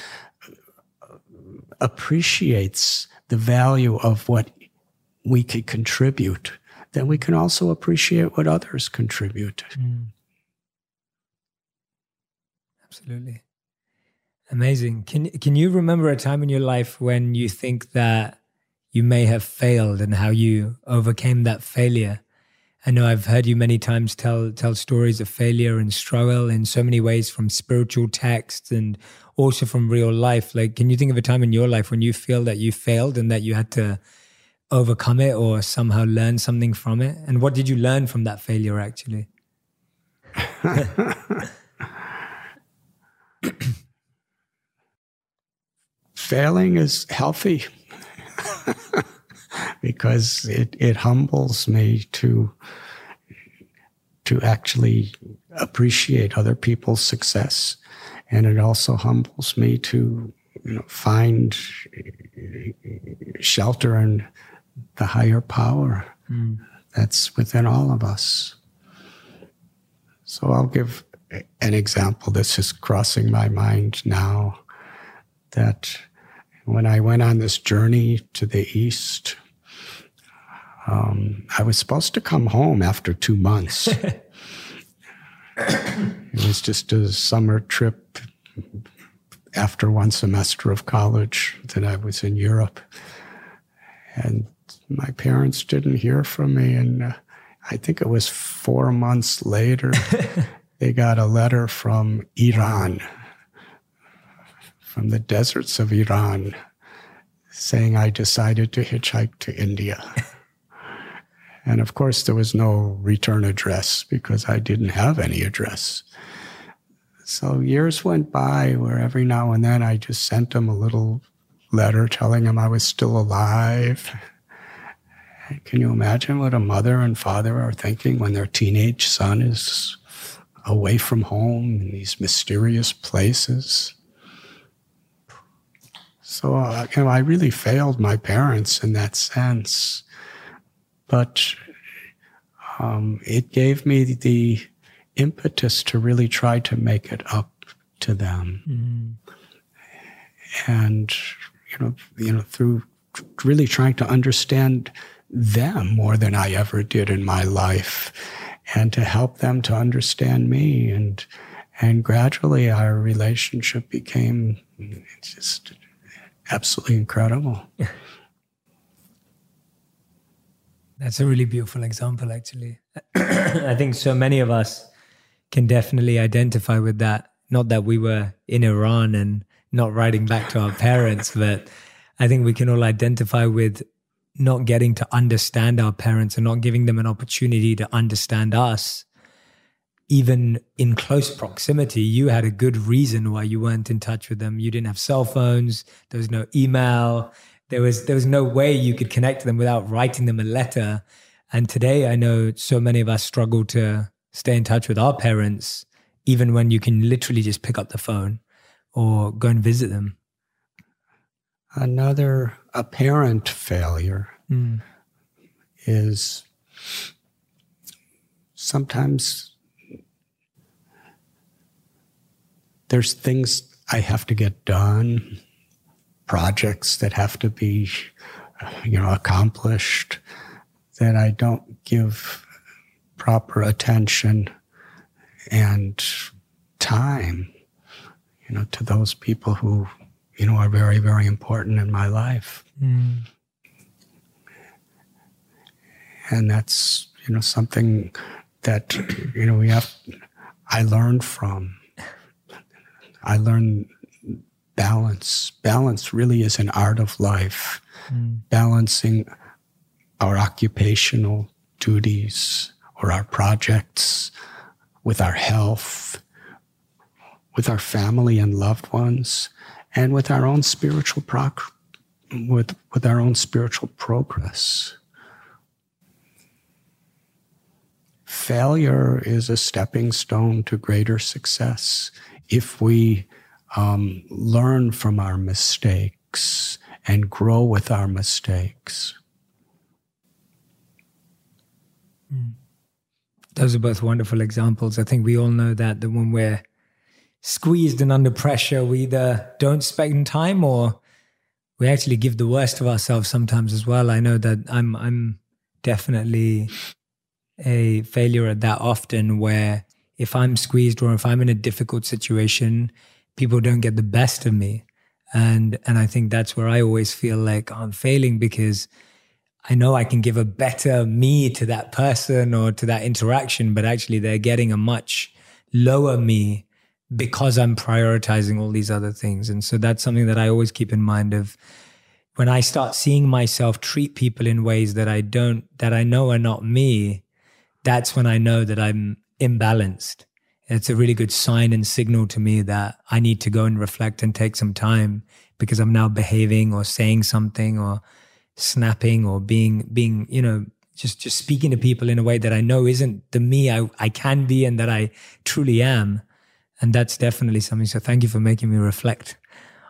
appreciates the value of what we could contribute, then we can also appreciate what others contribute. Mm. Absolutely. Amazing. Can can you remember a time in your life when you think that you may have failed and how you overcame that failure. I know I've heard you many times tell tell stories of failure and struggle in so many ways from spiritual texts and also from real life. Like, can you think of a time in your life when you feel that you failed and that you had to overcome it or somehow learn something from it? And what did you learn from that failure actually? Failing is healthy. because it, it humbles me to to actually appreciate other people's success and it also humbles me to you know, find shelter in the higher power mm. that's within all of us so i'll give an example that's just crossing my mind now that when I went on this journey to the east, um, I was supposed to come home after two months. it was just a summer trip after one semester of college that I was in Europe. And my parents didn't hear from me. And uh, I think it was four months later, they got a letter from Iran from the deserts of Iran saying I decided to hitchhike to India. and of course, there was no return address because I didn't have any address. So years went by where every now and then I just sent them a little letter telling them I was still alive. Can you imagine what a mother and father are thinking when their teenage son is away from home in these mysterious places? So, uh, you know, I really failed my parents in that sense. But um, it gave me the impetus to really try to make it up to them. Mm-hmm. And, you know, you know, through really trying to understand them more than I ever did in my life and to help them to understand me and and gradually our relationship became just absolutely incredible. That's a really beautiful example, actually. I think so many of us can definitely identify with that. Not that we were in Iran and not writing back to our parents, but I think we can all identify with not getting to understand our parents and not giving them an opportunity to understand us, even in close proximity, you had a good reason why you weren't in touch with them. You didn't have cell phones, there was no email, there was there was no way you could connect to them without writing them a letter. And today I know so many of us struggle to stay in touch with our parents, even when you can literally just pick up the phone or go and visit them. Another apparent failure mm. is sometimes there's things I have to get done, projects that have to be, you know, accomplished that I don't give proper attention and time, you know, to those people who, you know, are very, very important in my life. Mm. And that's, you know, something that, you know, we have, I learned from. I learned balance. Balance really is an art of life, mm. balancing our occupational duties or our projects with our health, with our family and loved ones, and with our own spiritual prog- with, with our own spiritual progress. Failure is a stepping stone to greater success if we um, learn from our mistakes and grow with our mistakes. Mm. Those are both wonderful examples. I think we all know that that when we're squeezed and under pressure, we either don't spend time or we actually give the worst of ourselves sometimes as well. I know that I'm I'm definitely a failure at that often where if I'm squeezed or if I'm in a difficult situation, people don't get the best of me. And and I think that's where I always feel like I'm failing because I know I can give a better me to that person or to that interaction, but actually they're getting a much lower me because I'm prioritizing all these other things. And so that's something that I always keep in mind of when I start seeing myself treat people in ways that I don't that I know are not me, that's when I know that I'm imbalanced. It's a really good sign and signal to me that I need to go and reflect and take some time because I'm now behaving or saying something or snapping or being being you know just just speaking to people in a way that I know isn't the me I, I can be and that I truly am. And that's definitely something. So thank you for making me reflect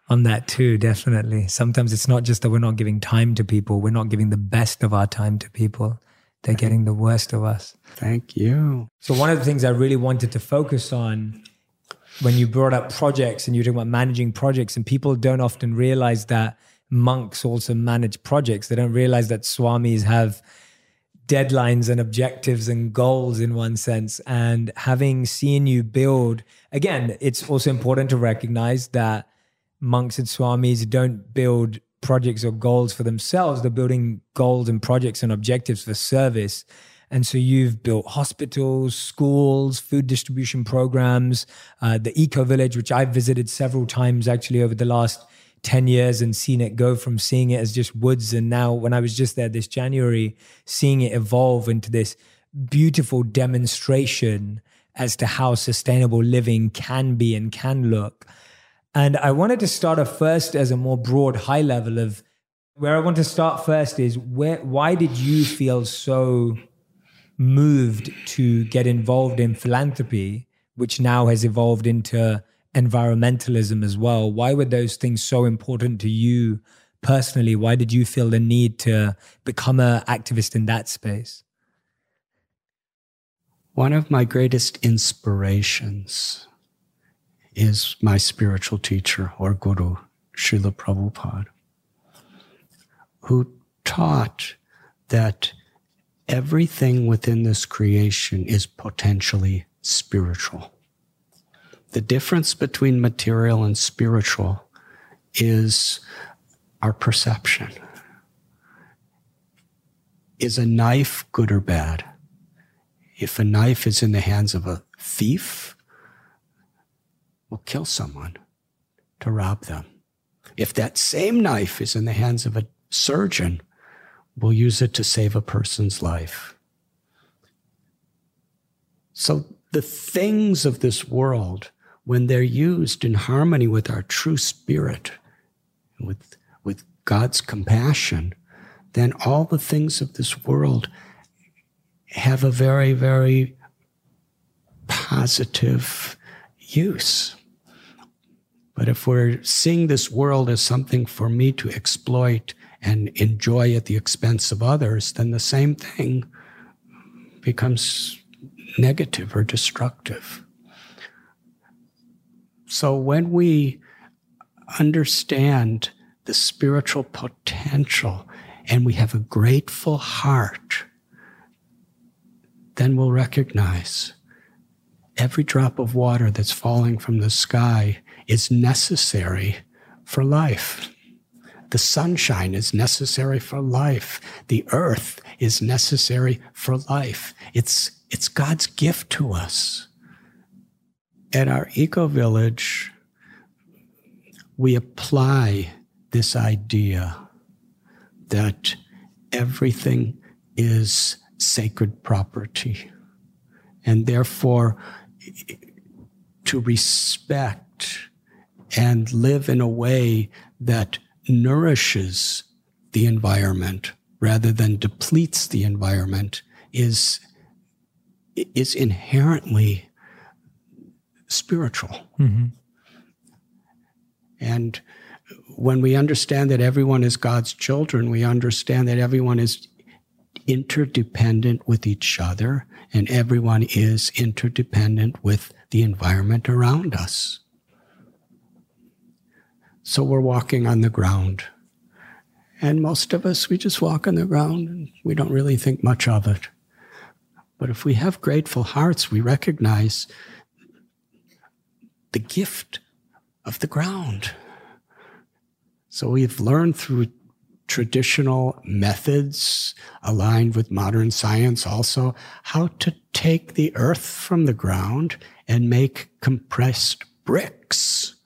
on that too, definitely. Sometimes it's not just that we're not giving time to people, we're not giving the best of our time to people. They're getting the worst of us. Thank you. So, one of the things I really wanted to focus on when you brought up projects and you were talking about managing projects, and people don't often realize that monks also manage projects. They don't realize that swamis have deadlines and objectives and goals in one sense. And having seen you build, again, it's also important to recognize that monks and swamis don't build projects or goals for themselves. They're building goals and projects and objectives for service. And so you've built hospitals, schools, food distribution programs, uh, the Eco Village, which I've visited several times actually over the last 10 years and seen it go from seeing it as just woods. And now, when I was just there this January, seeing it evolve into this beautiful demonstration as to how sustainable living can be and can look. And I wanted to start off first as a more broad, high level of where I want to start first is where why did you feel so moved to get involved in philanthropy, which now has evolved into environmentalism as well? Why were those things so important to you personally? Why did you feel the need to become an activist in that space? One of my greatest inspirations is my spiritual teacher or guru, Srila Prabhupada, who taught that everything within this creation is potentially spiritual. The difference between material and spiritual is our perception. Is a knife good or bad? If a knife is in the hands of a thief, will kill someone to rob them. If that same knife is in the hands of a surgeon, we'll use it to save a person's life. So the things of this world, when they're used in harmony with our true spirit, with, with God's compassion, then all the things of this world have a very, very positive use. But if we're seeing this world as something for me to exploit and enjoy at the expense of others, then the same thing becomes negative or destructive. So when we understand the spiritual potential and we have a grateful heart, then we'll recognize every drop of water that's falling from the sky is necessary for life. The sunshine is necessary for life. The earth is necessary for life. It's, it's God's gift to us. At our eco village, we apply this idea that everything is sacred property. And therefore, to respect and live in a way that nourishes the environment rather than depletes the environment is, is inherently spiritual. Mm-hmm. And when we understand that everyone is God's children, we understand that everyone is interdependent with each other and everyone is interdependent with the environment around us. So we're walking on the ground. And most of us, we just walk on the ground and we don't really think much of it. But if we have grateful hearts, we recognize the gift of the ground. So we've learned through traditional methods aligned with modern science also how to take the earth from the ground and make compressed bricks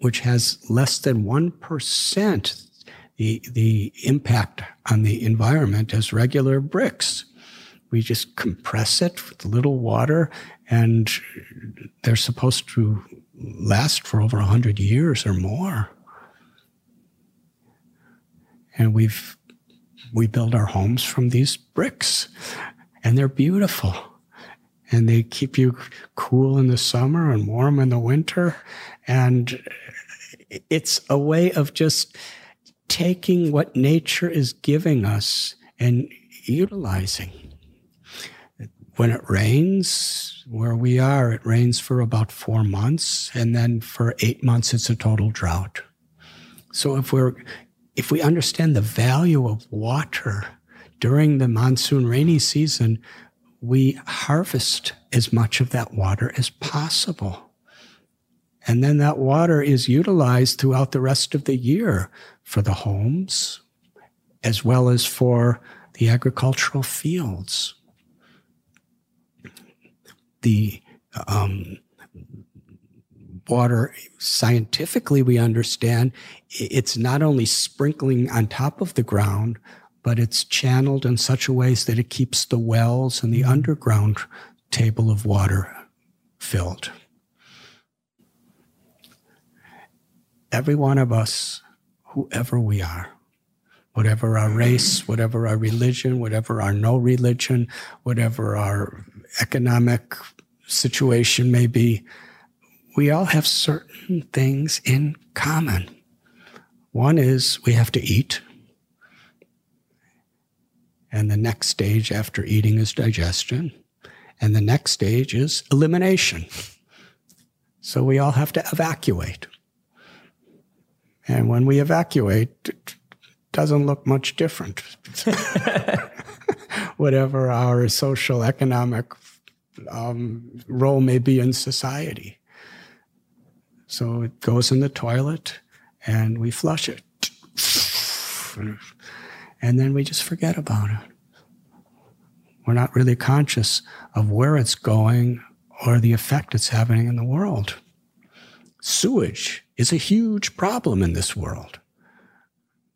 which has less than 1% the, the impact on the environment as regular bricks. We just compress it with a little water, and they're supposed to last for over 100 years or more. And we've we build our homes from these bricks, and they're beautiful. And they keep you cool in the summer and warm in the winter. And it's a way of just taking what nature is giving us and utilizing. When it rains, where we are, it rains for about four months, and then for eight months, it's a total drought. So if we're if we understand the value of water during the monsoon rainy season, we harvest as much of that water as possible. And then that water is utilized throughout the rest of the year for the homes as well as for the agricultural fields. The um, water, scientifically, we understand it's not only sprinkling on top of the ground, but it's channeled in such a way that it keeps the wells and the underground table of water filled. Every one of us, whoever we are, whatever our race, whatever our religion, whatever our no religion, whatever our economic situation may be, we all have certain things in common. One is we have to eat. And the next stage after eating is digestion. And the next stage is elimination. So we all have to evacuate. And when we evacuate, it doesn't look much different. Whatever our social, economic um, role may be in society. So it goes in the toilet and we flush it. And then we just forget about it. We're not really conscious of where it's going or the effect it's having in the world. Sewage is a huge problem in this world.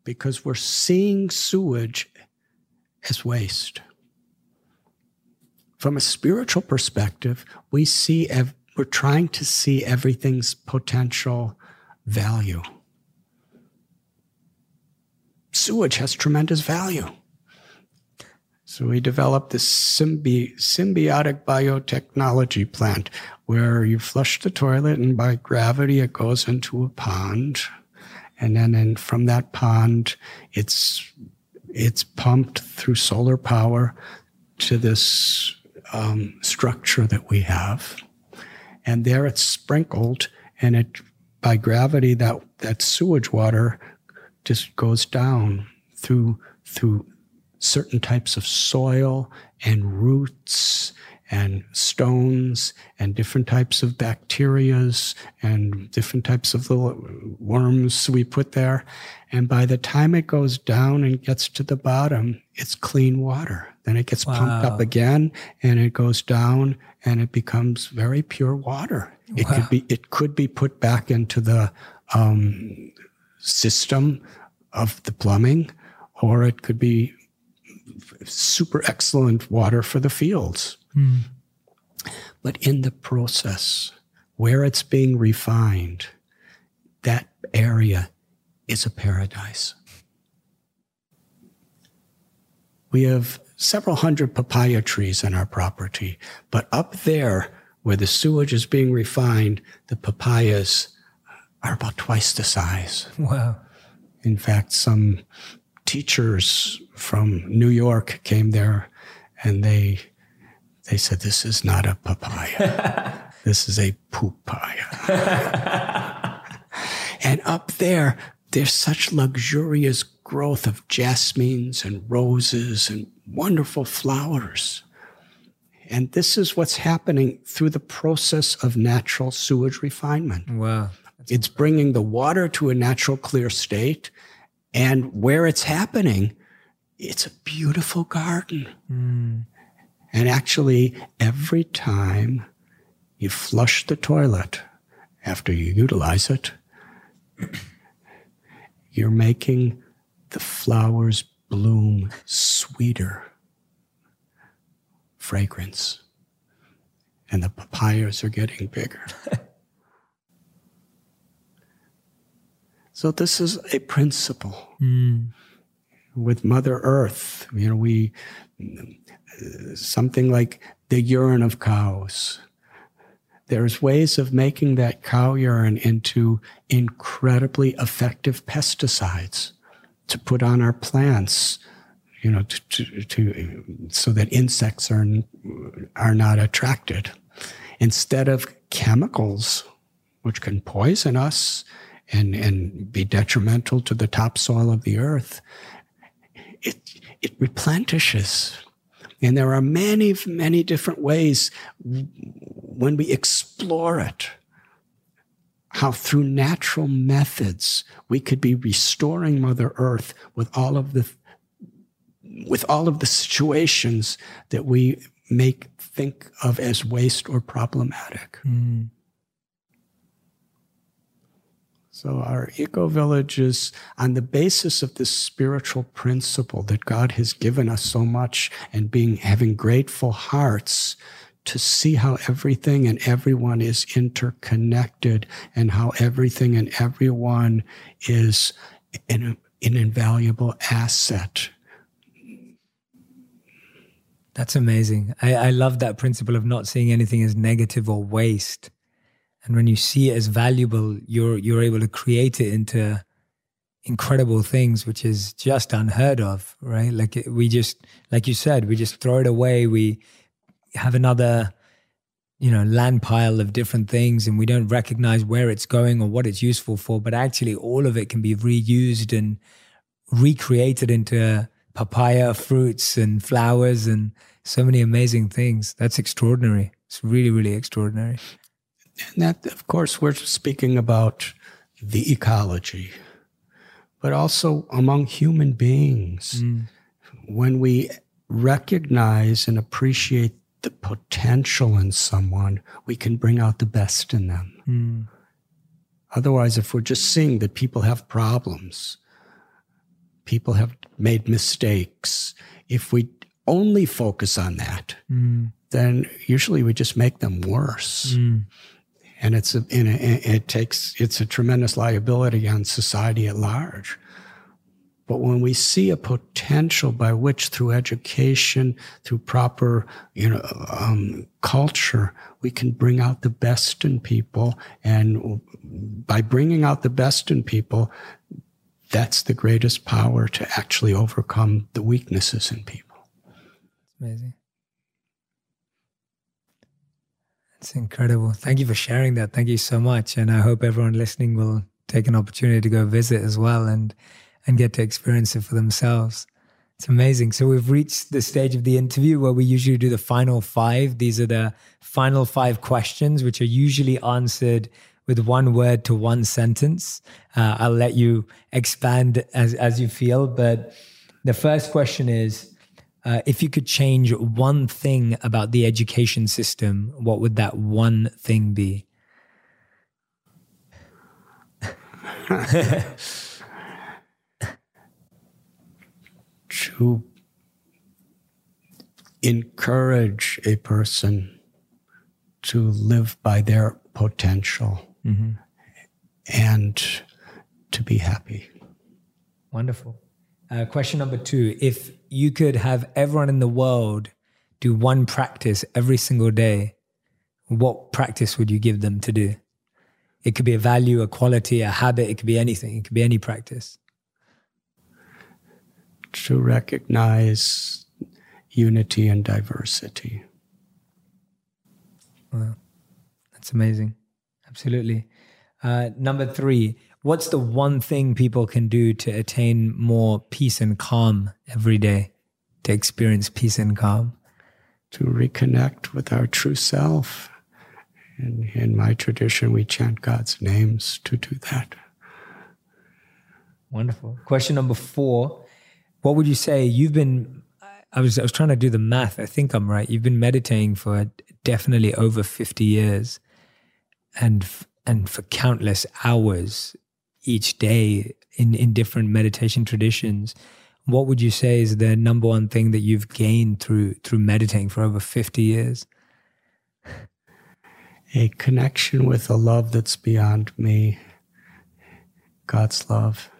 because we're seeing sewage as waste. From a spiritual perspective, we see ev- we're trying to see everything's potential value. Sewage has tremendous value. So we developed this symbi- symbiotic biotechnology plant where you flush the toilet and by gravity it goes into a pond. And then in, from that pond, it's, it's pumped through solar power to this um, structure that we have. And there it's sprinkled and it, by gravity, that, that sewage water just goes down through, through certain types of soil and roots and stones and different types of bacterias and different types of little worms we put there. And by the time it goes down and gets to the bottom, it's clean water. Then it gets wow. pumped up again and it goes down and it becomes very pure water. It wow. could be, it could be put back into the, um, system of the plumbing or it could be super excellent water for the fields. Mm. But in the process, where it's being refined, that area is a paradise. We have several hundred papaya trees on our property, but up there where the sewage is being refined, the papayas are about twice the size. Wow. In fact, some teachers from New York came there and they they said this is not a papaya. this is a poopaya. and up there there's such luxurious growth of jasmines and roses and wonderful flowers. And this is what's happening through the process of natural sewage refinement. Wow. it's bringing the water to a natural clear state and where it's happening, it's a beautiful garden. Mm. And actually, every time you flush the toilet after you utilize it, you're making the flowers bloom sweeter fragrance. And the papayas are getting bigger. So this is a principle. Mm. With Mother Earth, you know, we, something like the urine of cows. There's ways of making that cow urine into incredibly effective pesticides to put on our plants, you know, to, to, to so that insects are, are not attracted. Instead of chemicals, which can poison us, and, and be detrimental to the topsoil of the earth, it, it replenishes. And there are many, many different ways when we explore it, how through natural methods we could be restoring Mother Earth with all of the with all of the situations that we make think of as waste or problematic. Mm. So our eco village is on the basis of this spiritual principle that God has given us so much and being having grateful hearts to see how everything and everyone is interconnected and how everything and everyone is an, an invaluable asset. That's amazing. I, I love that principle of not seeing anything as negative or waste and when you see it as valuable you're you're able to create it into incredible things which is just unheard of right? Like we just like you said we just throw it away. We have another you know land pile of different things and we don't recognize where it's going or what it's useful for but actually all of it can be reused and recreated into papaya fruits and flowers and so many amazing things. That's extraordinary. It's really really extraordinary and that, of course, we're speaking about the ecology, but also among human beings. Mm. When we recognize and appreciate the potential in someone, we can bring out the best in them. Mm. Otherwise, if we're just seeing that people have problems, people have made mistakes. If we only focus on that, mm. then usually we just make them worse. Mm. And it's a, a, it takes it's a tremendous liability on society at large. But when we see a potential by which, through education, through proper, you know, um, culture, we can bring out the best in people, and by bringing out the best in people, that's the greatest power to actually overcome the weaknesses in people. It's amazing. It's incredible. Thank you for sharing that. Thank you so much, and I hope everyone listening will take an opportunity to go visit as well and and get to experience it for themselves. It's amazing. So we've reached the stage of the interview where we usually do the final five. These are the final five questions, which are usually answered with one word to one sentence. Uh, I'll let you expand as, as you feel. But the first question is uh, if you could change one thing about the education system, what would that one thing be? to encourage a person to live by their potential mm-hmm. and to be happy. Wonderful. Uh, question number two If you could have everyone in the world do one practice every single day, what practice would you give them to do? It could be a value, a quality, a habit, it could be anything, it could be any practice to recognize unity and diversity. Wow, that's amazing. Absolutely. Uh, number three, what's the one thing people can do to attain more peace and calm every day, to experience peace and calm? To reconnect with our true self. And in my tradition, we chant God's names to do that. Wonderful. Question number four what would you say you've been I was I was trying to do the math. I think I'm right. You've been meditating for definitely over 50 years and and for countless hours each day in in different meditation traditions. What would you say is the number one thing that you've gained through through meditating for over 50 years? A connection with a love that's beyond me. God's love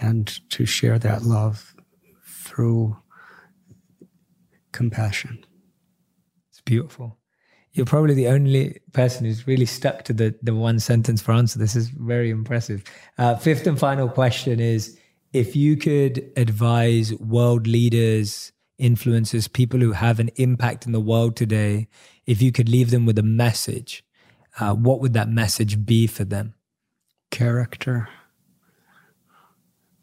and to share that love through compassion. It's beautiful. You're probably the only person who's really stuck to the, the one sentence for answer. This is very impressive. Uh, fifth and final question is if you could advise world leaders, influencers, people who have an impact in the world today, if you could leave them with a message, uh, what would that message be for them? Character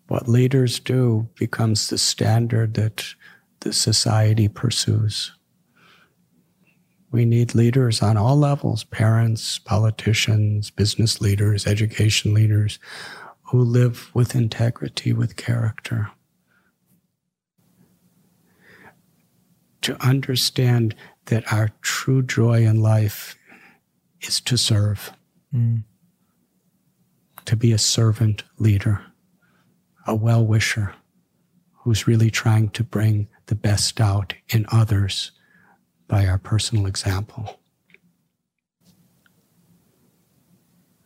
what leaders do becomes the standard that the society pursues. We need leaders on all levels parents, politicians, business leaders, education leaders who live with integrity, with character. To understand that our true joy in life is to serve, mm. to be a servant leader a well wisher who's really trying to bring the best out in others by our personal example.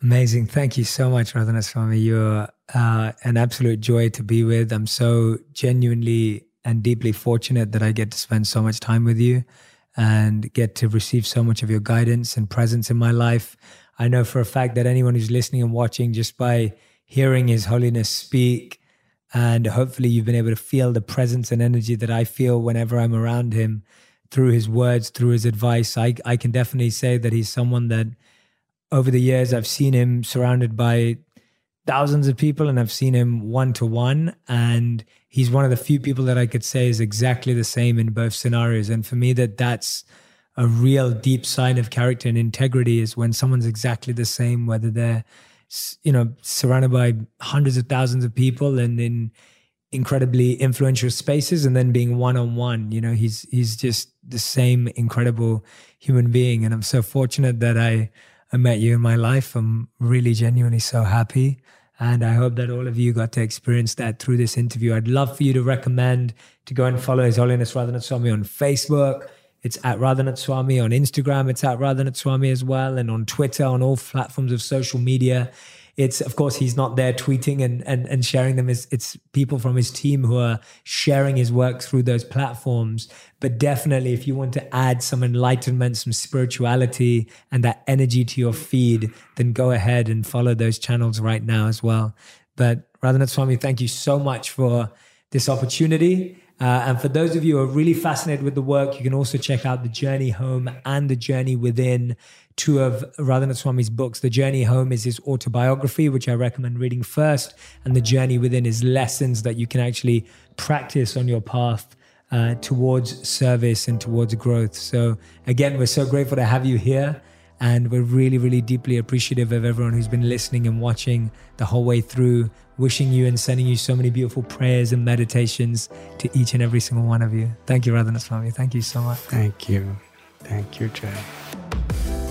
Amazing. Thank you so much, Radhanath Swami. You're uh, an absolute joy to be with. I'm so genuinely and deeply fortunate that I get to spend so much time with you and get to receive so much of your guidance and presence in my life. I know for a fact that anyone who's listening and watching, just by hearing His Holiness speak, and hopefully, you've been able to feel the presence and energy that I feel whenever I'm around him through his words, through his advice. I, I can definitely say that he's someone that over the years I've seen him surrounded by thousands of people and I've seen him one to one. And he's one of the few people that I could say is exactly the same in both scenarios. And for me, that that's a real deep sign of character and integrity is when someone's exactly the same, whether they're you know, surrounded by hundreds of thousands of people and in incredibly influential spaces and then being one on one. You know, he's he's just the same incredible human being. And I'm so fortunate that I I met you in my life. I'm really genuinely so happy. And I hope that all of you got to experience that through this interview. I'd love for you to recommend to go and follow His Holiness Radhanath Swami on Facebook. It's at Radhanath Swami on Instagram. It's at Radhanath Swami as well. And on Twitter, on all platforms of social media. It's, of course, he's not there tweeting and, and, and sharing them. It's, it's people from his team who are sharing his work through those platforms. But definitely, if you want to add some enlightenment, some spirituality, and that energy to your feed, then go ahead and follow those channels right now as well. But Radhanath Swami, thank you so much for this opportunity. Uh, and for those of you who are really fascinated with the work, you can also check out The Journey Home and The Journey Within, two of Radhanath Swami's books. The Journey Home is his autobiography, which I recommend reading first, and The Journey Within is lessons that you can actually practice on your path uh, towards service and towards growth. So, again, we're so grateful to have you here. And we're really, really deeply appreciative of everyone who's been listening and watching the whole way through, wishing you and sending you so many beautiful prayers and meditations to each and every single one of you. Thank you, Radhanath Swami. Thank you so much. Thank you. Thank you, Jay.